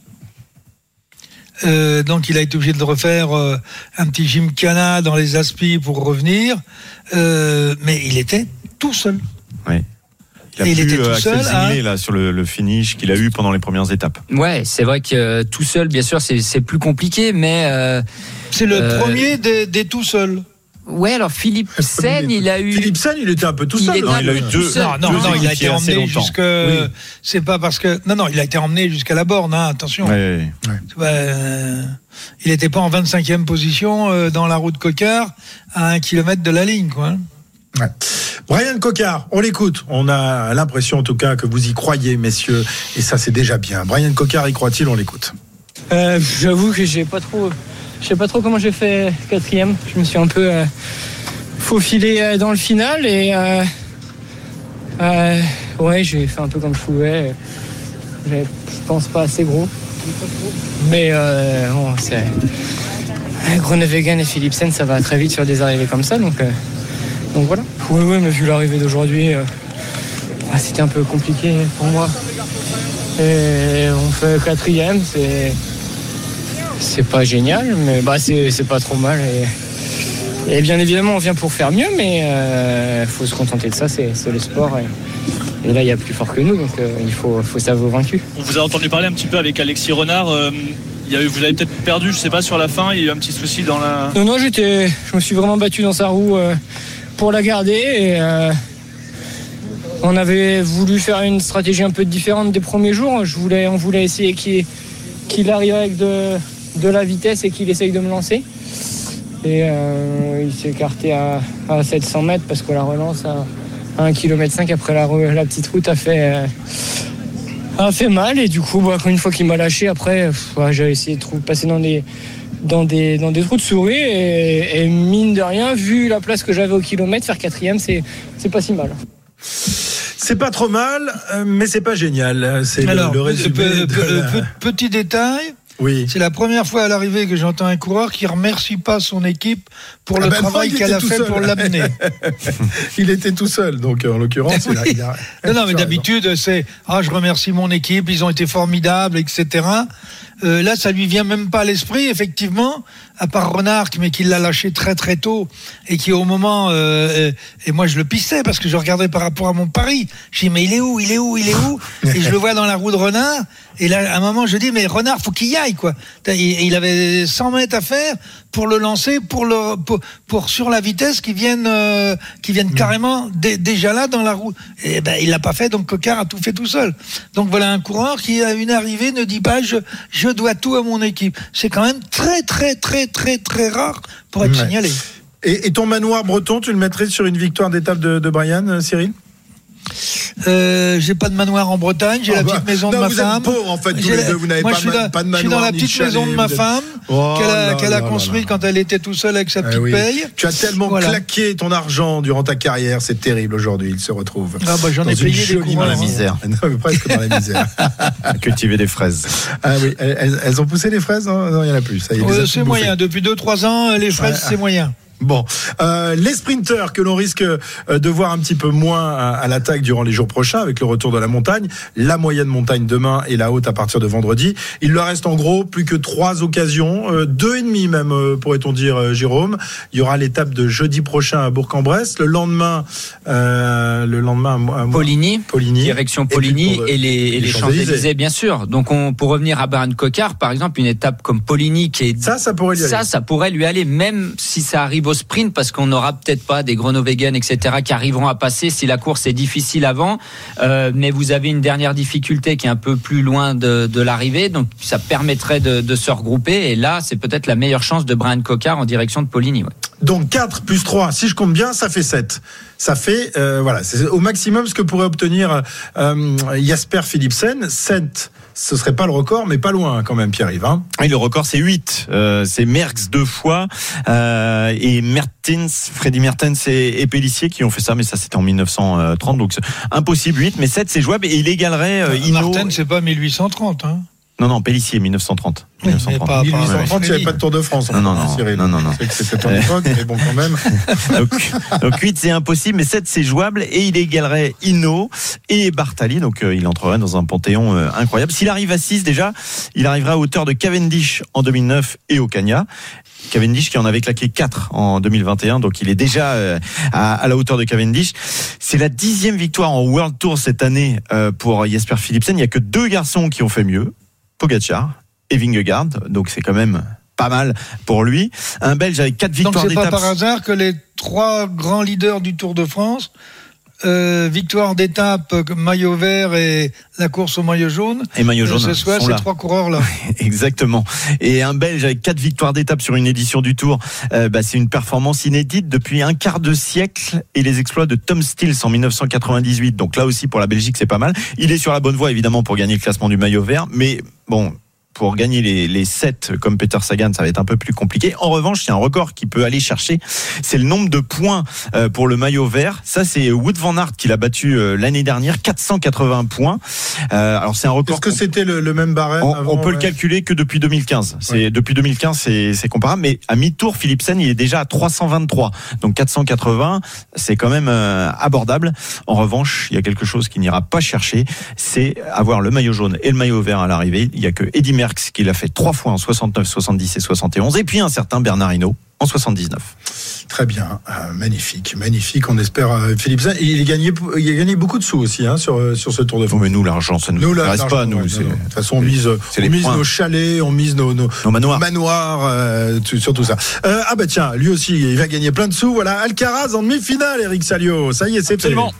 Euh, donc il a été obligé de refaire euh, un petit gymkhana dans les aspis pour revenir. Euh, mais il était tout seul. Ouais. Il a Et il était tout seul, hein. Zinglet, là sur le, le finish qu'il a eu pendant les premières étapes. Ouais, c'est vrai que euh, tout seul, bien sûr, c'est c'est plus compliqué, mais euh, C'est le Euh, premier des, des tout seuls. Ouais. Alors Philippe Sen, il a eu. Philipsen, il était un peu tout Il seul. était un il a eu peu deux-. Non, non, deux non, il a été emmené jusque. Oui. C'est pas parce que. Non, non, il a été emmené jusqu'à la borne, hein, attention. Ouais. Euh, il n'était pas en 25e position euh, dans la route Cocard à un kilomètre de la ligne, quoi. hein. Ouais. Brian Cocard, on l'écoute. On a l'impression en tout cas que vous y croyez, messieurs. Et ça, c'est déjà bien. Brian Cocard, y croit-il On l'écoute. Euh, J'avoue que j'ai pas trop, je sais pas trop comment j'ai fait quatrième. Je me suis un peu euh, faufilé euh, dans le final et euh, ouais, j'ai fait un peu comme je pouvais. Je pense pas assez gros, mais euh, bon, c'est Groenewegen et Philipsen, ça va très vite sur des arrivées comme ça, donc donc voilà. Oui, oui, mais vu l'arrivée d'aujourd'hui, euh, ah, c'était un peu compliqué pour moi. Et on fait quatrième, c'est c'est pas génial, mais bah c'est pas trop mal. Et, et bien évidemment, on vient pour faire mieux, mais il faut se contenter de ça, c'est le sport. Et, et là, il y a plus fort que nous, donc euh, il faut, faut s'avouer vaincu. On vous a entendu parler un petit peu avec Alexis Renard. euh, il y a eu, vous avez peut-être perdu, je sais pas, sur la fin. Il y a eu un petit souci dans la. Non, non, j'étais, je me suis vraiment battu dans sa roue euh, pour la garder. Et, euh, on avait voulu faire une stratégie un peu différente des premiers jours. Je voulais, on voulait essayer qu'il, qu'il arrive avec de, de la vitesse et qu'il essaye de me lancer. Et euh, il s'est écarté à, à 700 mètres parce que la relance à, à 1,5 km après la, la petite route a fait, euh, a fait mal. Et du coup, bah, une fois qu'il m'a lâché, après, ouais, j'ai essayé de trou- passer dans des, dans des, dans des trous de souris. Et, et mine de rien, vu la place que j'avais au kilomètre, faire quatrième, c'est, c'est pas si mal. C'est pas trop mal, euh, mais c'est pas génial. C'est le, Alors, le résumé. pe- de pe- la- pe- petit détail. Oui. C'est la première fois à l'arrivée que j'entends un coureur qui remercie pas son équipe pour Ah le ben travail il qu'elle a fait seul. pour l'amener. il était tout seul, donc en l'occurrence, il a- il a- Non, non, mais d'habitude, c'est ah, je remercie mon équipe, ils ont été formidables, etc. Euh, là, ça lui vient même pas à l'esprit, effectivement, à part Renard, mais qui l'a lâché très très tôt et qui au moment, euh, euh, et moi je le pissais parce que je regardais par rapport à mon pari. Je dis mais il est où, il est où, il est où? Et je le vois dans la roue de Renard. Et là, à un moment, je dis mais Renard, faut qu'il y aille quoi. Et il avait 100 mètres à faire pour le lancer, pour le pour, pour sur la vitesse qui viennent euh, qui viennent carrément dé- déjà là dans la roue. Et ben il l'a pas fait, donc Cocard a tout fait tout seul. Donc voilà un coureur qui à une arrivée ne dit pas je je dois tout à mon équipe. C'est quand même très très très très très rare pour être Ouais. signalé. Et, et ton manoir breton, tu le mettrais sur une victoire d'étape de, de Brian, euh, Cyril? Euh, j'ai pas de manoir en Bretagne, j'ai Ah la bah, petite maison non, de ma vous êtes femme. pauvres, en fait, tous les la- deux, vous n'avez moi, pas je suis ma- dans- pas de Je suis dans manoir la petite chalet, maison de ma êtes- femme Oh qu'elle a, construite quand elle était tout seule avec sa Ah petite oui. paye. Tu as tellement Voilà. claqué ton argent durant ta carrière, c'est terrible aujourd'hui, il se retrouve. Ah bah, j'en dans ai payé des coureurs, maison. hein. misère. Non, presque dans la misère. Cultiver des fraises. Ah oui, elles, ont poussé les fraises Non, non, il n'y en a plus. C'est moyen. Depuis 2-3 ans, les fraises, c'est moyen. Bon, euh, les sprinteurs que l'on risque euh, de voir un petit peu moins à, à l'attaque durant les jours prochains avec le retour de la montagne, la moyenne montagne demain et la haute à partir de vendredi. Il leur reste en gros plus que trois occasions, euh, deux et demi même euh, pourrait-on dire, euh, Jérôme. Il y aura l'étape de jeudi prochain à Bourg-en-Bresse, le lendemain, euh, le lendemain à à Poligny, Poligny. direction Poligny et, les, et les les Champs-Élysées. Champs-Élysées, bien sûr. Donc, on, pour revenir à Baron Cocard, par exemple, une étape comme Poligny qui est Ça, ça pourrait lui aller. ça, ça pourrait lui aller, même si ça arrive sprint, parce qu'on n'aura peut-être pas des Groenewegen, etc., qui arriveront à passer si la course est difficile avant. Euh, mais vous avez une dernière difficulté qui est un peu plus loin de, l'arrivée, donc ça permettrait de, se regrouper. Et là, c'est peut-être la meilleure chance de Brian Cocard en direction de Poligny. Donc 4 plus 3, si je compte bien, ça fait 7. Ça fait, euh, voilà, c'est au maximum ce que pourrait obtenir euh, Jasper Philipsen. 7, ce serait pas le record, mais pas loin quand même, Pierre-Yves. Hein. Et le record, c'est 8. Euh, c'est Merckx deux fois euh, et Mertens, Freddy Mertens et, et Pellissier qui ont fait ça, mais ça c'était en 1930, donc c'est impossible 8, mais 7 c'est jouable et il égalerait euh. Martin, c'est pas 1830. Hein. Non, non, Pellissier 1930. Oui, mais 1930. pas- 1830, il n'y avait pas de Tour de France. Non, non, non, Cyril. non, non, non. C'est que c'était ton époque, mais bon, quand même. donc, donc 8 c'est impossible, mais 7 c'est jouable et il égalerait Hino et Bartali, donc euh, il entrerait dans un panthéon euh, incroyable. S'il arrive à 6 déjà, il arrivera à hauteur de Cavendish en 2009 et Ocagna. Cavendish qui en avait claqué 4 en 2021, donc il est déjà euh, à, à la hauteur de Cavendish. C'est la dixième victoire en World Tour cette année euh, pour Jesper Philipsen. Il n'y a que deux garçons qui ont fait mieux, Pogacar et Vingegaard, donc c'est quand même pas mal pour lui. Un Belge avec quatre Donc victoires c'est pas d'étape. par hasard que les trois grands leaders du Tour de France, euh, victoire d'étape, maillot vert et la course au maillot jaune, Et maillot euh, jaune ce soit ces là. trois coureurs-là. Exactement. Et un Belge avec quatre victoires d'étape sur une édition du Tour, euh, bah, c'est une performance inédite depuis un quart de siècle. Et les exploits de Tom Stills en 1998. Donc là aussi pour la Belgique, c'est pas mal. Il est sur la bonne voie évidemment pour gagner le classement du maillot vert, mais bon. Pour gagner les, les 7 comme Peter Sagan, ça va être un peu plus compliqué. En revanche, il y a un record qui peut aller chercher, c'est le nombre de points euh, pour le maillot vert. Ça, c'est Wood van Aert qui l'a battu euh, l'année dernière, 480 points. Euh, alors c'est un record. Est-ce que c'était le, le même barème On, avant, on peut le calculer que depuis 2015. C'est depuis 2015, c'est c'est comparable. Mais à mi-tour, Philipsen, il est déjà à 323. Donc 480, c'est quand même euh, abordable. En revanche, il y a quelque chose qui n'ira pas chercher, c'est avoir le maillot jaune et le maillot vert à l'arrivée. Il y a que Eddy Merckx qui l'a fait trois fois en 69, 70 et 71, et puis un certain Bernard Hinault en 79. Très bien, Euh, magnifique, magnifique. On espère euh, Philipsen. Il a gagné, il a gagné beaucoup de sous aussi hein, sur euh, sur ce Tour de France. mais nous, l'argent, ça ne nous là, intéresse pas. Nous. De toute façon, on mise, on les mise nos chalets, on mise nos, nos, Nos manoirs. euh, sur tout ça. Euh, ah bah tiens, lui aussi, il va gagner plein de sous. Voilà, Alcaraz en demi-finale, Eric Salio. Ça y est, c'est fait. Absolument.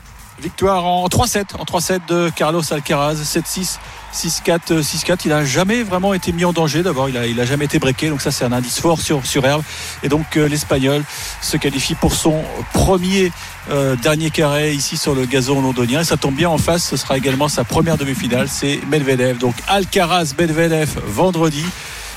Victoire en 3-7, en 3-7 de Carlos Alcaraz, 7-6, 6-4, euh, 6-4. Il a jamais vraiment été mis en danger. D'abord, il a, il a jamais été breaké, donc ça c'est un indice fort sur, sur herbe. Et donc euh, l'Espagnol se qualifie pour son premier euh, dernier carré ici sur le gazon londonien. Ça tombe bien en face, ce sera également sa première demi-finale, c'est Medvedev. Donc Alcaraz, Medvedev vendredi.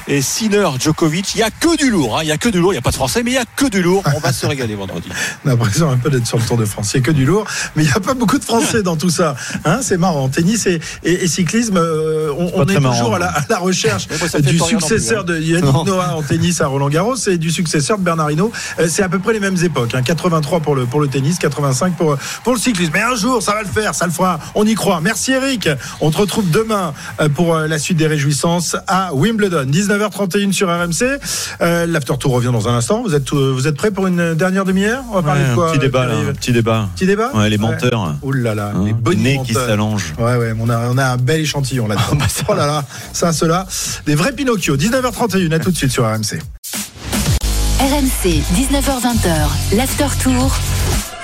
Et Sinner, Djokovic, il n'y a que du lourd. hein. Il n'y a que du lourd. Il n'y a pas de français, mais il y a que du lourd. On va se régaler vendredi. On a l'impression un peu d'être sur le Tour de France. Il n'y a que du lourd, mais il n'y a pas beaucoup de Français dans tout ça. Hein, c'est marrant. Tennis et, et- et cyclisme, euh, on, est marrant, toujours à la, ouais. à la recherche du plus, successeur hein. de Yannick Non. Noah en tennis à Roland Garros et du successeur de Bernard Hinault. Euh, c'est à peu près les mêmes époques. Hein, 83 pour le, pour le tennis, 85 pour, pour le cyclisme. Mais un jour, ça va le faire, ça le fera. On y croit. Merci Eric. On te retrouve demain euh, pour la suite des réjouissances à Wimbledon. 19h31 sur RMC. Euh, L'after tour revient dans un instant. Vous êtes, euh, vous êtes prêts pour une dernière demi-heure? On va parler Ouais, de quoi un petit débat, là, petit débat. Petit débat? Ouais, les menteurs. Oh là là, Hein, les le bonnes nez qui s'allonge. Ouais, ouais, on a, on a un bel échantillon là. bah, ça oh là là, ça, cela, des vrais Pinocchio. 19h31, à tout de suite sur RMC. RMC, 19h20, l'after tour.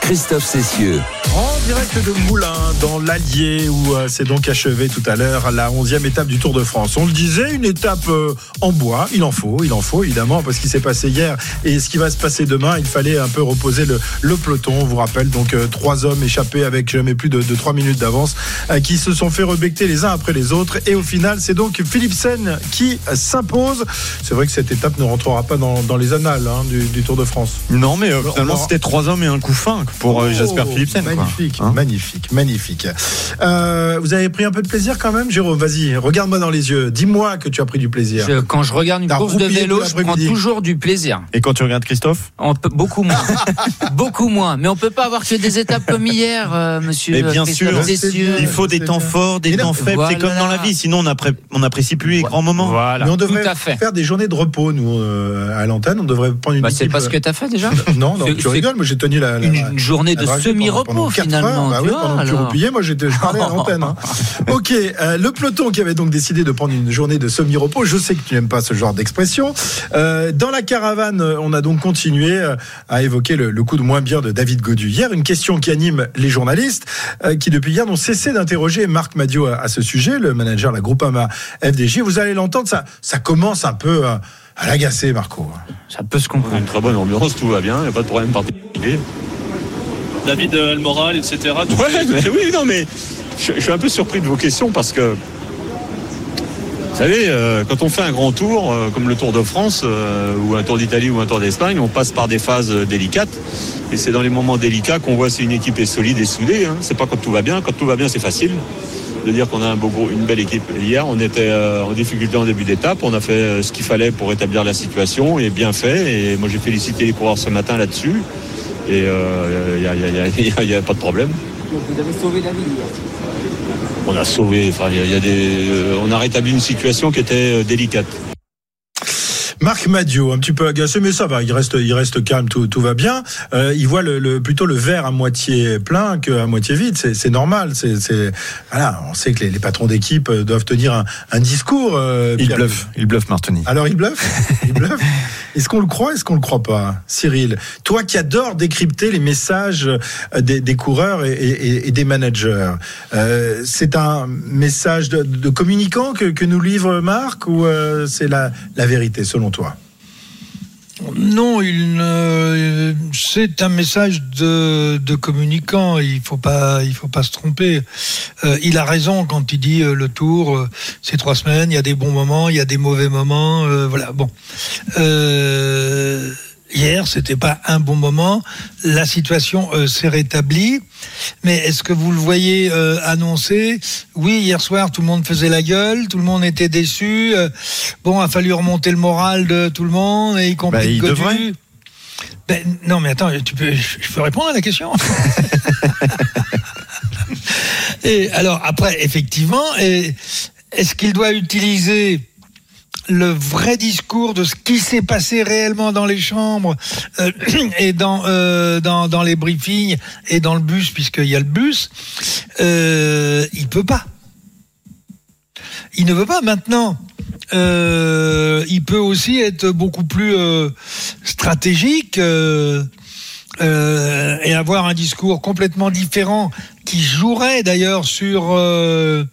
Christophe Cessieux. En direct de Moulins, dans l'Allier, où euh, c'est donc achevé tout à l'heure la 11e étape du Tour de France. On le disait, une étape euh, en bois, il en faut, il en faut évidemment, parce qu'il s'est passé hier et ce qui va se passer demain, il fallait un peu reposer le, le peloton. On vous rappelle donc euh, trois hommes échappés avec jamais plus de, de trois minutes d'avance, euh, qui se sont fait rebecter les uns après les autres. Et au final, c'est donc Philipsen qui s'impose. C'est vrai que cette étape ne rentrera pas dans, dans les annales hein, du, du Tour de France. Non, mais euh, finalement, c'était trois hommes et un coup fin pour Oh, Jasper Philipsen. quoi. Magnifique, Hein magnifique, magnifique. Euh, vous avez pris un peu de plaisir quand même, Jérôme? Vas-y, regarde-moi dans les yeux. Dis-moi que tu as pris du plaisir. Je- quand je regarde une course de vélo, je prends toujours du plaisir. Et quand tu regardes Christophe? On peut, beaucoup moins. beaucoup moins. Mais on peut pas avoir que des étapes comme hier, euh, monsieur. Mais bien Christophe sûr, il faut des temps forts, des là, temps faibles. C'est comme dans la vie, sinon on appré- on n'apprécie plus les grands moments. Mais on devrait Tout à fait. faire des journées de repos, nous, euh, à l'antenne. On devrait prendre une Bah, c'est pas ce que tu as fait déjà Non, tu rigoles, moi j'ai tenu la, la- Une, journée la de semi-repos finalement. heures. Bah oui, pendant que tu moi j'étais, je parlais à l'antenne. hein. Ok, euh, le peloton qui avait donc décidé de prendre une journée de semi-repos, je sais que tu n'aimes pas ce genre d'expression. Euh, dans la caravane, euh, on a donc continué à évoquer le, le coup de moins bien de David Godu. Hier, une question qui anime les journalistes, euh, qui depuis hier n'ont cessé d'interroger Marc Madio à, à ce sujet, le manager de la Groupama FDJ. Vous allez l'entendre, ça, ça commence un peu euh, à l'agacer, Marco. Ça peut se comprendre. Une très bonne ambiance, tout va bien, il n'y a pas de problème particulier. David euh, le moral, etc. Ouais, mais oui, non, mais je, je suis un peu surpris de vos questions parce que, vous savez, euh, quand on fait un grand tour, euh, comme le Tour de France, euh, ou un Tour d'Italie ou un Tour d'Espagne, on passe par des phases délicates. Et c'est dans les moments délicats qu'on voit si une équipe est solide et soudée. Hein. C'est pas quand tout va bien. Quand tout va bien, c'est facile de dire qu'on a un beau une belle équipe. Hier, on était en difficulté en début d'étape. On a fait ce qu'il fallait pour établir la situation et bien fait. Et moi, j'ai félicité les coureurs ce matin là-dessus. Et il n'y a, y a- y a- y a- y a pas de problème. Vous avez sauvé la vie On a sauvé, enfin, y a- y a des, euh, on a rétabli une situation qui était euh, délicate. Marc Madio, un petit peu agacé, mais ça va, il reste, il reste calme, tout, tout va bien. Euh, il voit le, le- plutôt le verre à moitié plein qu'à moitié vide. C'est normal. C'est c'est- voilà, on sait que les, les patrons d'équipe euh, doivent tenir un, un discours. euh, Il bluffe, il bluffe Martoni. Alors il bluffe? Il bluffe? Est-ce qu'on le croit Est-ce qu'on le croit pas Cyril, toi qui adores décrypter les messages euh, des, des coureurs et, et- et des managers, euh, c'est un message de, de communicant que, que nous livre Marc ou c'est la, la vérité selon toi? Non, il ne- c'est un message de, communicant. Il faut pas, il faut pas se tromper. Euh, il a raison quand il dit euh, le tour, euh, c'est trois semaines. Il y a des bons moments, il y a des mauvais moments. euh, voilà. Bon. Hier, c'était pas un bon moment. La situation euh, s'est rétablie. Mais est-ce que vous le voyez euh, annoncé Oui, hier soir, tout le monde faisait la gueule, tout le monde était déçu. euh, bon, a fallu remonter le moral de tout le monde, et y compris Bah, de il Godu. devrait. Ben, non, mais attends, tu peux, je peux répondre à la question. et alors après, effectivement, est-ce qu'il doit utiliser le vrai discours de ce qui s'est passé réellement dans les chambres euh, et dans, euh, dans dans les briefings et dans le bus puisqu'il y a le bus, euh, il peut pas. Il ne veut pas maintenant. Euh, il peut aussi être beaucoup plus stratégique euh, et avoir un discours complètement différent qui jouerait d'ailleurs sur euh,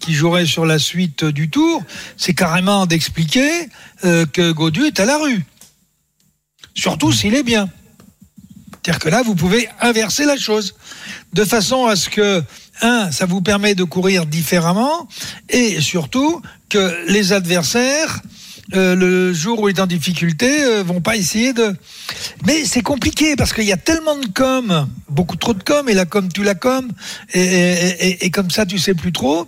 qui jouerait sur la suite du tour. C'est carrément d'expliquer euh, que Godu est à la rue. Surtout s'il est bien. C'est-à-dire que là, vous pouvez inverser la chose de façon à ce que, un, ça vous permet de courir différemment et surtout que les adversaires, euh, le jour où il est en difficulté, euh, vont pas essayer de. Mais c'est compliqué parce qu'il y a tellement de com, beaucoup trop de com, et la com, tu la com, et, et- et- et comme ça, tu sais plus trop.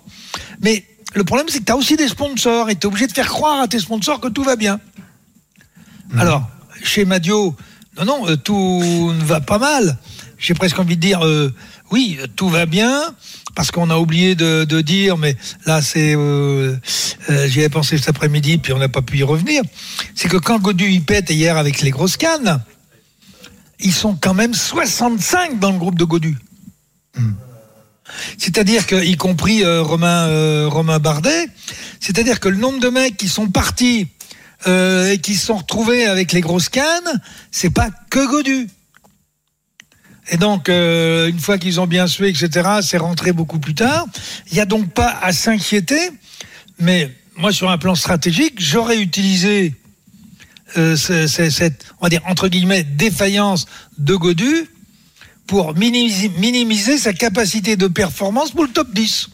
Mais le problème, c'est que tu as aussi des sponsors et tu es obligé de faire croire à tes sponsors que tout va bien. Alors, chez Madio, non, non, euh, tout ne va pas mal. J'ai presque envie de dire, euh, oui, tout va bien, parce qu'on a oublié de, dire, mais là, c'est, euh, euh, j'y avais pensé cet après-midi, puis on n'a pas pu y revenir. C'est que quand Godu y pète hier avec les grosses cannes, ils sont quand même 65 dans le groupe de Godu. C'est-à-dire que, y compris euh, Romain, Romain Bardet, c'est-à-dire que le nombre de mecs qui sont partis et qui se sont retrouvés avec les grosses cannes, c'est pas que Godu. Et donc, euh, une fois qu'ils ont bien sué, etc., c'est rentré beaucoup plus tard. Il n'y a donc pas à s'inquiéter. Mais moi, sur un plan stratégique, j'aurais utilisé euh, ce- ce- cette, on va dire, entre guillemets, défaillance de Godu pour minimiser, minimiser sa capacité de performance pour le top 10.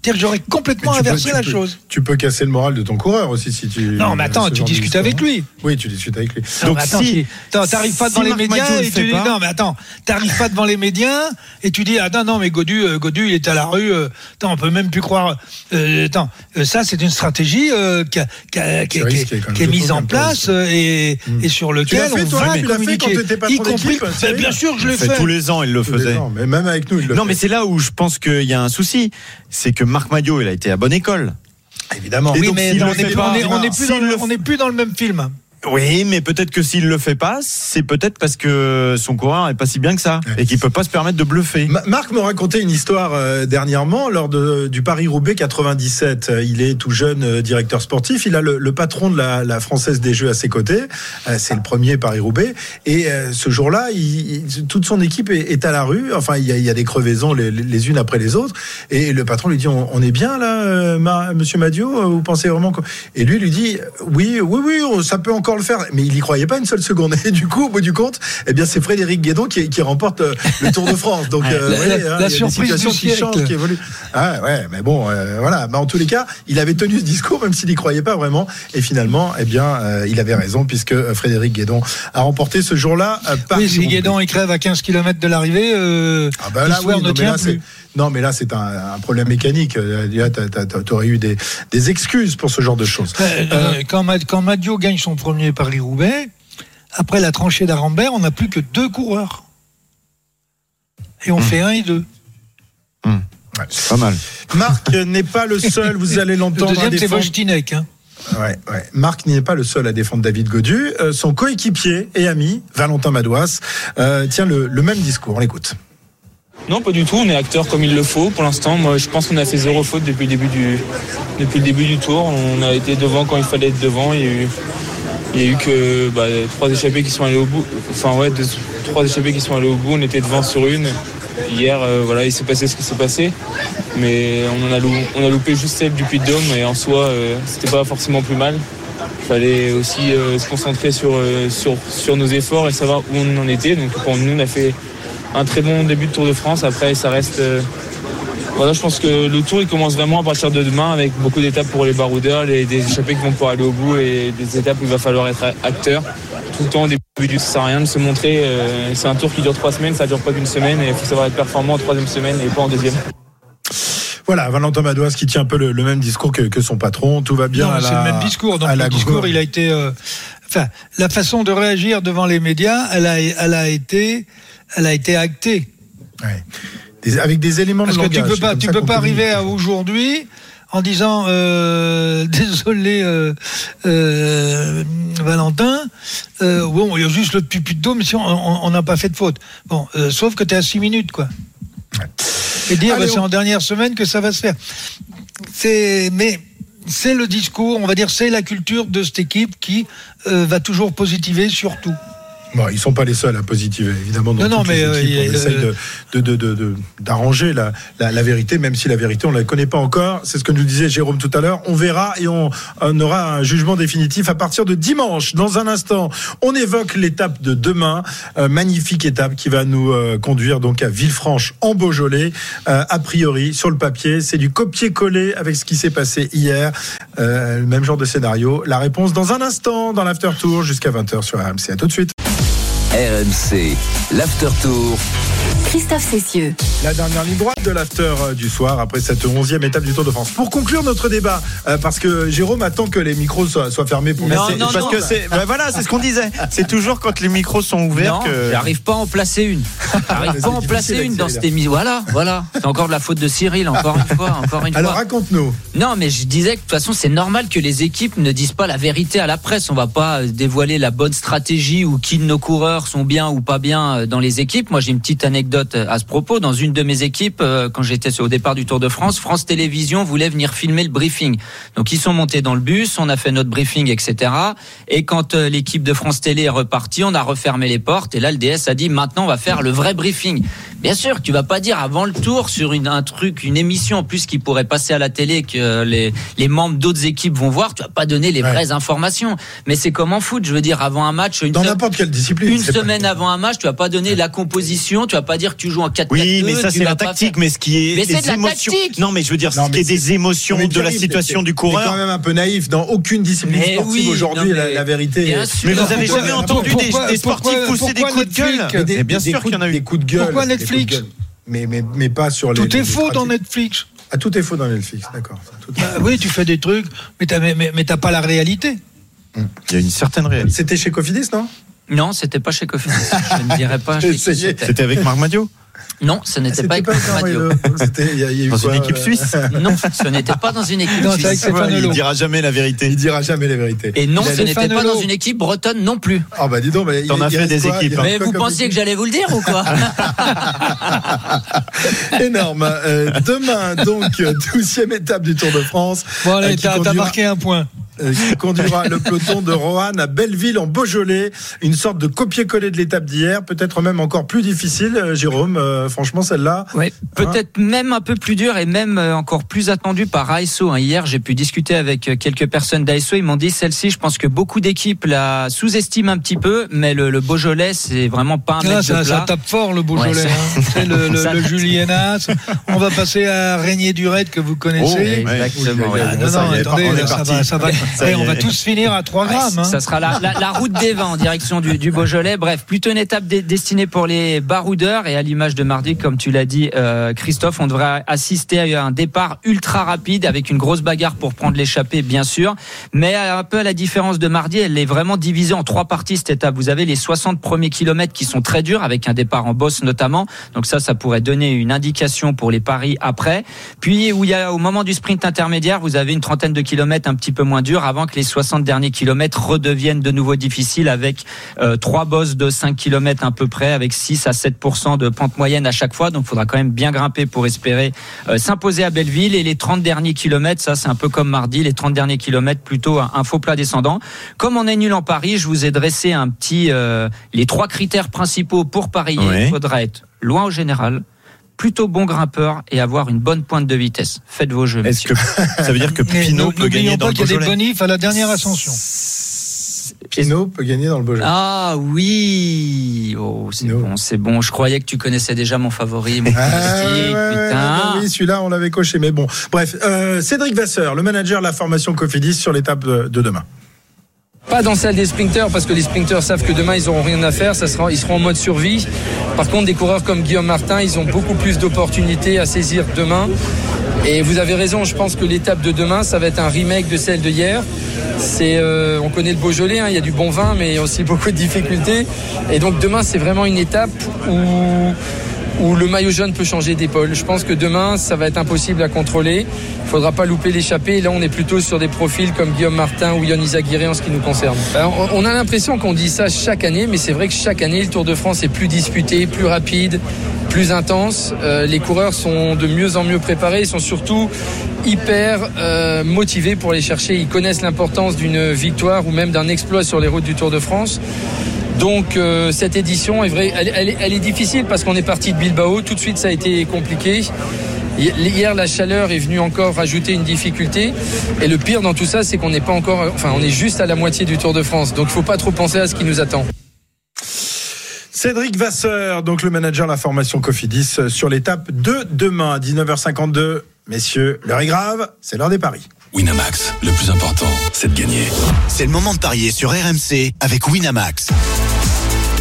C'est-à-dire que j'aurais complètement Mais tu peux- inversé tu la peux- chose. Tu peux casser le moral de ton coureur aussi si tu. Non, mais attends, tu discutes avec lui. Oui, tu discutes avec lui. Non, mais attends, tu- attends, t'arrives pas si devant les Marc médias et tu dis pas- non mais attends t'arrives pas devant les médias et tu dis ah non non mais Godu euh, Godu il est à la rue euh, attends on peut même plus croire euh, attends euh, ça c'est une stratégie euh, qui, a- qui a- qui a- qui est- mise en place euh, et, et sur lequel l'as fait, on toi, va tu l'as fait communiquer quand y compris Ben, c'est bien sûr que je le fait fais tous les ans, il le faisait. mais même avec nous, il le Non, fait. mais c'est là où je pense qu'il y a un souci. C'est que Marc Madio, il a été à bonne école. Évidemment. Oui mais on le est fait plus- pas- on est- on est plus dans s'il le- le on est plus dans le même film Oui, mais peut-être que s'il le fait pas, c'est peut-être parce que son coureur est pas si bien que ça et qu'il peut pas se permettre de bluffer. Ma- Marc me racontait une histoire euh, dernièrement lors de, du Paris-Roubaix 97. Euh, Il est tout jeune euh, directeur sportif. Il a le, le patron de la, la Française des Jeux à ses côtés. Euh, C'est le premier Paris-Roubaix. Et euh, ce jour-là, toute son équipe est, est à la rue. Enfin, il y a, il y a des crevaisons les, les- unes après les autres. Et le patron lui dit on, on est bien là, Ma- Monsieur Madio Vous pensez vraiment que... Et lui lui dit oui, oui, oui, on- ça peut encore le faire. Mais il y croyait pas une seule seconde. Et du coup, au bout du compte, eh bien, c'est Frédéric Guédon qui, qui remporte euh, le Tour de France. Donc, euh, La- la- hein, la surprise du qui siècle. changent, qui évoluent. Ah ouais, mais bon, euh, voilà. Mais en tous les cas, il avait tenu ce discours, même s'il n'y croyait pas vraiment. Et finalement, eh bien, euh, il avait raison, puisque Frédéric Guédon a remporté ce jour-là oui si Guédon il crève à 15 km de l'arrivée Ah bah là, oui, ne non, mais tient là, plus non, mais là, c'est un, un problème mécanique. Euh, Là, tu aurais eu des, des excuses pour ce genre de choses. Euh, euh, quand, Ma- quand Madio gagne son premier Paris-Roubaix, après la tranchée d'Arambert, on n'a plus que deux coureurs. Et Hmm. on fait un et deux. Pas mal. Marc n'est pas le seul, vous allez Le l'entendre. à deuxième, c'est. Hein. Ouais, ouais. Marc n'est pas le seul à défendre David Godu. Euh, son coéquipier et ami, Valentin Madouas, euh, tient le, le même discours. On l'écoute. Non, pas du tout. On est acteur comme il le faut. Pour l'instant, moi, je pense qu'on a fait zéro faute depuis le début du, depuis le début du tour. On a été devant quand il fallait être devant. Il y a eu, que bah, trois échappés qui sont allés au bout. Enfin, ouais, trois échappés qui sont allés au bout. On était devant sur une. Hier, euh, voilà, il s'est passé ce qui s'est passé. Mais on, a, loupé juste celle du Puy de Dôme. Et en soi, euh, c'était pas forcément plus mal. Il fallait aussi euh, se concentrer sur, euh, sur, sur nos efforts et savoir où on en était. Donc pour nous, on a fait un très bon début de Tour de France. Après, ça reste. euh, voilà, je pense que le tour il commence vraiment à partir de demain avec beaucoup d'étapes pour les baroudeurs, les, des échappés qui vont pouvoir aller au bout et des étapes où il va falloir être acteur. Tout le temps au début du ça sert à rien de se montrer. euh, c'est un tour qui dure trois semaines, ça dure pas qu'une semaine et il faut savoir être performant en troisième semaine et pas en deuxième. Voilà, Valentin Madouas qui tient un peu le, le même discours que, que son patron. Tout va bien. Non, à mais c'est la- le même discours. Donc à le la discours, il a été. euh, Enfin, la façon de réagir devant les médias, elle a, elle a été, elle a été actée. Des- avec des éléments Parce de que tu langage, peux c'est pas, tu peux pas arriver à aujourd'hui en disant euh, désolé euh, euh, Valentin. Bon, il y a juste le pupu de dôme, si on- n'a pas fait de faute. Bon, sauf que tu es à 6 minutes, quoi. Et dire bah, c'est on- en dernière semaine que ça va se faire. C'est mais c'est le discours, on va dire, c'est la culture de cette équipe qui va toujours positiver sur tout. Bon, ils sont pas les seuls à positiver, évidemment. Dans Non, non, mais, euh, on essaye euh, de- de- de- de- d'arranger la, la, la vérité, même si la vérité, on la connaît pas encore. C'est ce que nous disait Jérôme tout à l'heure. On verra et on, on aura un jugement définitif à partir de dimanche. Dans un instant, on évoque l'étape de demain. Euh, magnifique étape qui va nous euh, conduire donc à Villefranche, en Beaujolais. Euh, a priori, sur le papier, c'est du copier-coller avec ce qui s'est passé hier. Euh, le même genre de scénario. La réponse dans un instant, dans l'after tour, jusqu'à 20h sur RMC. À tout de suite. RMC, l'after tour. Christophe Cessieux. La dernière ligne droite de l'after euh, du soir après cette onzième étape du Tour de France. Pour conclure notre débat, euh, parce que Jérôme attend que les micros soient, soient fermés pour nous. c'est- parce que c'est, bah voilà, c'est ce qu'on disait. C'est toujours quand les micros sont ouverts Non, que. j'arrive pas à en placer une. J'arrive pas à en placer une dans cette émission. Voilà, voilà. C'est encore de la faute de Cyril, encore une fois, encore une Alors fois. raconte-nous. Non, mais je disais que de toute façon, c'est normal que les équipes ne disent pas la vérité à la presse. On va pas dévoiler la bonne stratégie ou qui de nos coureurs sont bien ou pas bien euh, dans les équipes. Moi, j'ai une petite anecdote anecdote à ce propos. Dans une de mes équipes, euh, quand j'étais au départ du Tour de France, France Télévisions voulait venir filmer le briefing. Donc ils sont montés dans le bus, on a fait notre briefing, etc. Et quand euh, l'équipe de France Télé est repartie, on a refermé les portes. Et là, le DS a dit maintenant, on va faire le vrai briefing. Bien sûr, tu vas pas dire avant le tour sur une, un truc, une émission en plus qui pourrait passer à la télé que les, les membres d'autres équipes vont voir. Tu vas pas donner les vraies informations. Mais c'est comme en foot. Je veux dire, avant un match, une Dans se- n'importe quelle discipline. une c'est pas- semaine avant un match, tu vas pas donner la composition, tu vas pas dire que tu joues en 4 Oui, mais ça c'est la tactique, mais ce qui est Mais c'est les de la émotions. tactique. Non, mais je veux dire, Non, ce qui est des c'est- émotions Mais de la situation du t'es quand coureur. même un peu naïf. Dans aucune discipline Mais sportive oui, aujourd'hui, la, la vérité. bien est- sûr. Mais vous avez jamais entendu des, sportifs pousser des coups de gueule bien sûr qu'il y en a de- eu. Des coups de gueule. Netflix mais, mais, mais pas sur les. Tout est les faux dans. Netflix. Ah, tout est faux dans Netflix, d'accord. Bah oui, tu fais des trucs, mais t'as mais, mais- mais t'as pas la réalité. Il y a une certaine réalité. C'était chez Cofidis, non? Non, c'était pas chez Cofidis. Je ne dirais pas. C'était avec Marc Madio Non, ce n'était C'était pas avec pas avec Radio. Mario. C'était- il y a- il y a eu Dans quoi, une équipe euh, suisse Non, ce n'était pas dans une équipe Non, suisse. Il dira jamais la vérité. Il dira jamais les vérités. Et non, ce n'était pas dans une équipe bretonne non plus. Ah bah dis donc, bah, T'en il- as fait des quoi équipes, hein. Mais vous pensiez que j'allais vous le dire ou quoi Énorme. Euh, demain, donc, 12e étape du Tour de France. Bon, euh, allez, qui t'as t'as conduira- marqué un point. Euh, qui conduira le peloton de Roanne à Belleville en Beaujolais. Une sorte de copier-coller de l'étape d'hier, peut-être même encore plus difficile, euh, Jérôme. Euh, franchement, celle-là. Oui, peut-être même un peu plus dur et même euh, encore plus attendu par ASO. hein. Hier, j'ai pu discuter avec euh, quelques personnes d'ASO. Ils m'ont dit celle-ci, je pense que beaucoup d'équipes la sous-estiment un petit peu, mais le, le Beaujolais, c'est vraiment pas un Ah, ça, de ça plat. tape fort le Beaujolais. Ouais, hein. C'est le, le, Julienas. On va passer à Régnier Durette que vous connaissez. Oh, Exactement. ouais. Ah, non, non, attendez, on est là, ça parti. va, ça va. Eh, on va tous finir à 3 grammes. hein. Ça sera la, la, la route des vins en direction du, du Beaujolais. Bref, plutôt une étape dé- destinée pour les baroudeurs. Et à l'image de mardi, comme tu l'as dit, euh, Christophe, on devrait assister à un départ ultra rapide avec une grosse bagarre pour prendre l'échappée, bien sûr. Mais un peu à la différence de mardi, elle est vraiment divisée en trois parties cette étape. Vous avez les 60 premiers kilomètres qui sont très durs, avec un départ en bosse notamment. Donc ça, ça pourrait donner une indication pour les paris après. Puis où il y a au moment du sprint intermédiaire, vous avez une trentaine de kilomètres un petit peu moins durs avant que les 60 derniers kilomètres redeviennent de nouveau difficiles avec euh, trois bosses de 5 kilomètres à peu près avec 6 à 7% de pente moyenne à chaque fois. Donc il faudra quand même bien grimper pour espérer euh, s'imposer à Belleville et les 30 derniers kilomètres, ça c'est un peu comme mardi, les 30 derniers kilomètres plutôt un, un faux plat descendant. Comme on est nul en Paris, je vous ai dressé un petit euh, les trois critères principaux pour parier. Il faudra être loin au général, plutôt bon grimpeur et avoir une bonne pointe de vitesse. Faites vos jeux. Est-ce que ça veut dire que Pinot peut gagner dans pas le qu'il y a des Beaujolais bonifs à la dernière ascension. Pinot peut gagner dans le Beaujolais. Ah oui, oh c'est No. bon, c'est bon. Je croyais que tu connaissais déjà mon favori, mon Ah, ouais, putain. oui, celui-là, on l'avait coché, mais bon. Bref, euh, Cédric Vasseur, le manager de la formation Cofidis sur l'étape de demain. Pas dans celle des sprinters parce que les sprinters savent que demain ils n'auront rien à faire, ça sera, ils seront en mode survie. Par contre, des coureurs comme Guillaume Martin, ils ont beaucoup plus d'opportunités à saisir demain. Et vous avez raison, je pense que l'étape de demain, ça va être un remake de celle de hier. C'est, euh, on connaît le Beaujolais, hein, il y a du bon vin, mais aussi beaucoup de difficultés. Et donc demain, c'est vraiment une étape où où le maillot jaune peut changer d'épaule. Je pense que demain, ça va être impossible à contrôler. Il faudra pas louper l'échappée. Là, on est plutôt sur des profils comme Guillaume Martin ou Yann Izaguirre en ce qui nous concerne. Alors, on- a l'impression qu'on dit ça chaque année, mais c'est vrai que chaque année, le Tour de France est plus disputé, plus rapide, plus intense. Euh, les coureurs sont de mieux en mieux préparés. Ils sont surtout hyper euh, motivés pour les chercher. Ils connaissent l'importance d'une victoire ou même d'un exploit sur les routes du Tour de France. Donc euh, cette édition est vraie, elle, elle est- elle est difficile parce qu'on est parti de Bilbao, tout de suite ça a été compliqué. Hi- Hier la chaleur est venue encore rajouter une difficulté et le pire dans tout ça c'est qu'on n'est pas encore, enfin on est juste à la moitié du Tour de France, donc faut pas trop penser à ce qui nous attend. Cédric Vasseur, donc le manager de la formation Cofidis euh, sur l'étape de demain à 19h52. Messieurs, l'heure est grave, c'est l'heure des paris. Winamax, le plus important, c'est de gagner. C'est le moment de parier sur RMC avec Winamax.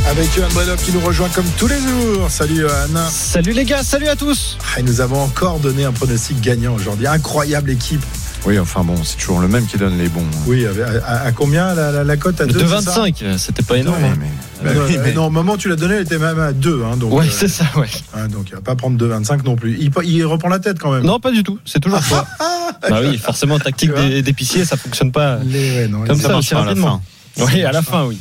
Avec Johan Bredov qui nous rejoint comme tous les jours. Salut Johan. Salut les gars, salut à tous. Ah, et nous avons encore donné un pronostic gagnant aujourd'hui. Incroyable équipe. Oui, enfin bon, c'est toujours le même qui donne les bons. Oui, à, à- à combien la, la- la cote à 2 De 25, c'était pas énorme. hein. Bah oui, mais non, au moment où tu l'as donné, elle était même à 2. Hein, donc, Ouais, euh, c'est ça, ouais. hein, donc il va pas prendre 2,25 non plus. Il, il reprend la tête quand même. Non, pas du tout, c'est toujours ça. bah oui, forcément, tactique d'épicier, ça fonctionne pas Les- ouais, non, comme les- ça, aussi rapidement. Oui, à la fin, oui.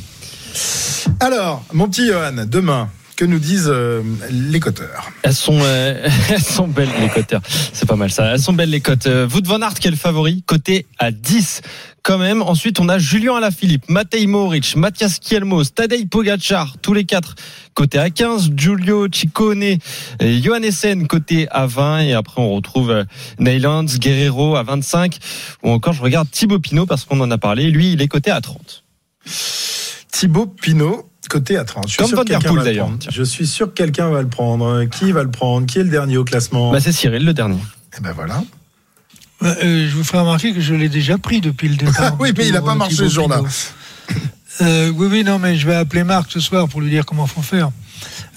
Alors, mon petit Johan, demain, que nous disent euh, les coteurs Elles sont, euh, elles sont belles les coteurs. C'est pas mal ça. Elles sont belles les cotes. Euh, Wout van Aert le favori, coté à 10 quand même. Ensuite, on a Julien Alaphilippe, Matej Moric, Mathias Kielmos, Tadej Pogacar, tous les quatre côté à 15, Giulio Ciccone, Johan Essen côté à 20 et après on retrouve Neylands, Guerrero à 25 ou encore je regarde Thibaut Pinot parce qu'on en a parlé, lui il est coté à 30. Thibaut Pinot, côté à 30. Je suis Comme sûr Van que Der quelqu'un Poel, va le d'ailleurs. prendre. Je suis sûr que quelqu'un va le prendre. Qui va le prendre? Qui est le dernier au classement? Bah, c'est Cyril le dernier. Eh ben voilà. Bah, euh, je vous ferai remarquer que je l'ai déjà pris depuis le départ. oui, mais il n'a pas euh, marché Thibaut ce jour-là. Euh, oui, oui, non, mais je vais appeler Marc ce soir pour lui dire comment faut faire.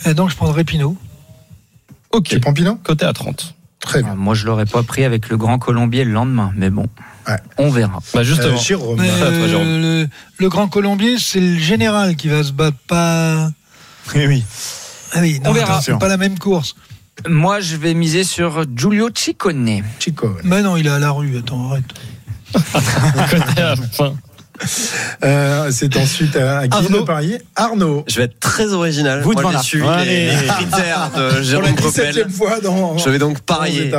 Euh, donc je prendrai Pinot. Ok. Tu prends Pinot? Côté à 30. Très bien. Ah, Moi, je l'aurais pas pris avec le Grand Colombier le lendemain, mais bon, Ouais. on verra. Bah justement. Euh, Jérôme. Mais, à toi, Jérôme. euh, le, le grand Colombier, c'est le général qui va se battre, pas. Eh oui. Ah oui, non, On verra. C'est pas la même course. Moi, je vais miser sur Giulio Ciccone. Chico. Mais non, il est à la rue. Attends, arrête. côté à 20. Euh, c'est ensuite à, à qui Arnaud. de parier Arnaud. Je vais être très original. Wout Moi, van j'ai suivi Allez. les, les critères de Pour la Jérôme Coppel. 17e fois dans. Je vais donc parier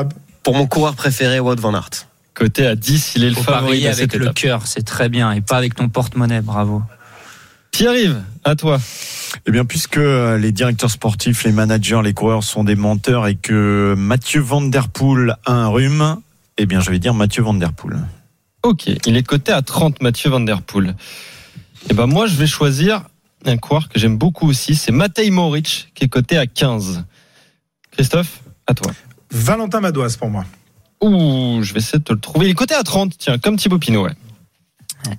pour mon coureur préféré, Wout van Aert. Côté à 10, il est le Faut favori parier de avec cette le étape. cœur, c'est très bien, et pas avec ton porte-monnaie, bravo. Pierre-Yves, à toi. Eh bien, puisque euh, les directeurs sportifs, les managers, les coureurs sont des menteurs et que Mathieu Van Der Poel a un rhume, eh bien, je vais dire Mathieu Van Der Poel. Ok, il est coté à 30, Mathieu Van Der Poel. Et ben moi, je vais choisir un coureur que j'aime beaucoup aussi, c'est Matej Moric, qui est coté à 15. Christophe, à toi. Valentin Madoise pour moi. Ouh, je vais essayer de te le trouver. Il est coté à 30, tiens, comme Thibaut Pinot, ouais.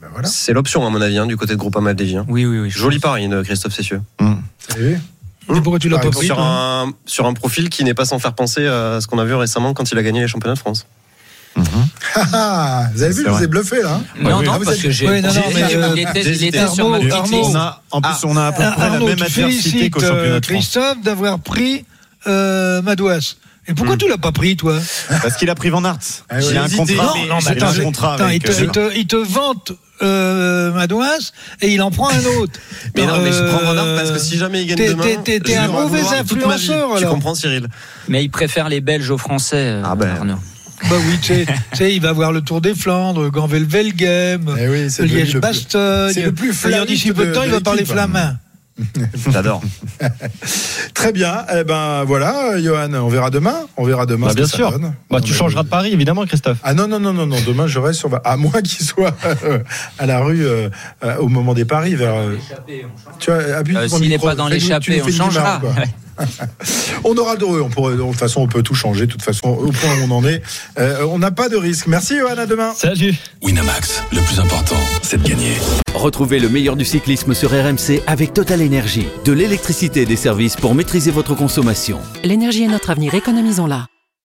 Ben voilà. C'est l'option, à mon avis, hein, du côté de Groupama FDJ. hein. Oui, oui, oui. Joli pari de Christophe Cessieux. Et Et pourquoi tu l'as pas pris Sur un, sur un profil qui n'est pas sans faire penser à ce qu'on a vu récemment quand il a gagné les championnats de France. Ah, ah, vous avez vu, je vous ai bluffé là. hein Non, oui, non, ah, parce êtes- que j'ai. Ouais, non, non, j'ai- mais, euh, il était, il était sur ma. On a, en plus, on a à peu près Arnaud, la même adversité qu'au championnat euh, de France. Christophe d'avoir pris euh, Madouas. Et pourquoi tu l'as pas pris, toi Parce qu'il a pris Van Aert. Ah ouais, il a un contrat. Non, non, mais il a attends, un contrat Attends, il, te, euh, il te- il te vante euh, Madouas et il en prend un autre. Mais non, mais je prends Van Aert Euh, parce que si jamais il gagne t'es- demain, t'es- t'es- t'es je un vais mauvais influenceur, Tu comprends, Cyril Mais il préfère les Belges aux Français, euh, Ah ben. Arnaud. Bah oui, tu sais, tu sais, il va voir le Tour des Flandres, Ganvel-Velgem, Eh oui, c'est le- le plus- Liège-Bastogne. c'est le plus D'ailleurs, d'ici peu de temps, il va parler l'équipe. J'adore. Très bien. Eh ben voilà, Johan, on verra demain. On verra demain. Bah, bien sûr. Bah, tu changeras de pari, évidemment, Christophe. Ah non, non, non, non, non. Demain, je reste sur. À moins qu'il soit euh, à la rue euh, euh, au moment des paris. Vers, euh, tu vois, Euh, S'il n'est pas dans l'échappée, on changera. On aura le droit. On pourrait, de toute façon, on peut tout changer. De toute façon, au point où on en est, euh, on n'a pas de risque. Merci, Johan. À demain. Salut. Winamax, le plus important, c'est de gagner. Retrouvez le meilleur du cyclisme sur RMC avec Total Énergie. De l'électricité et des services pour maîtriser votre consommation. L'énergie est notre avenir, économisons-la.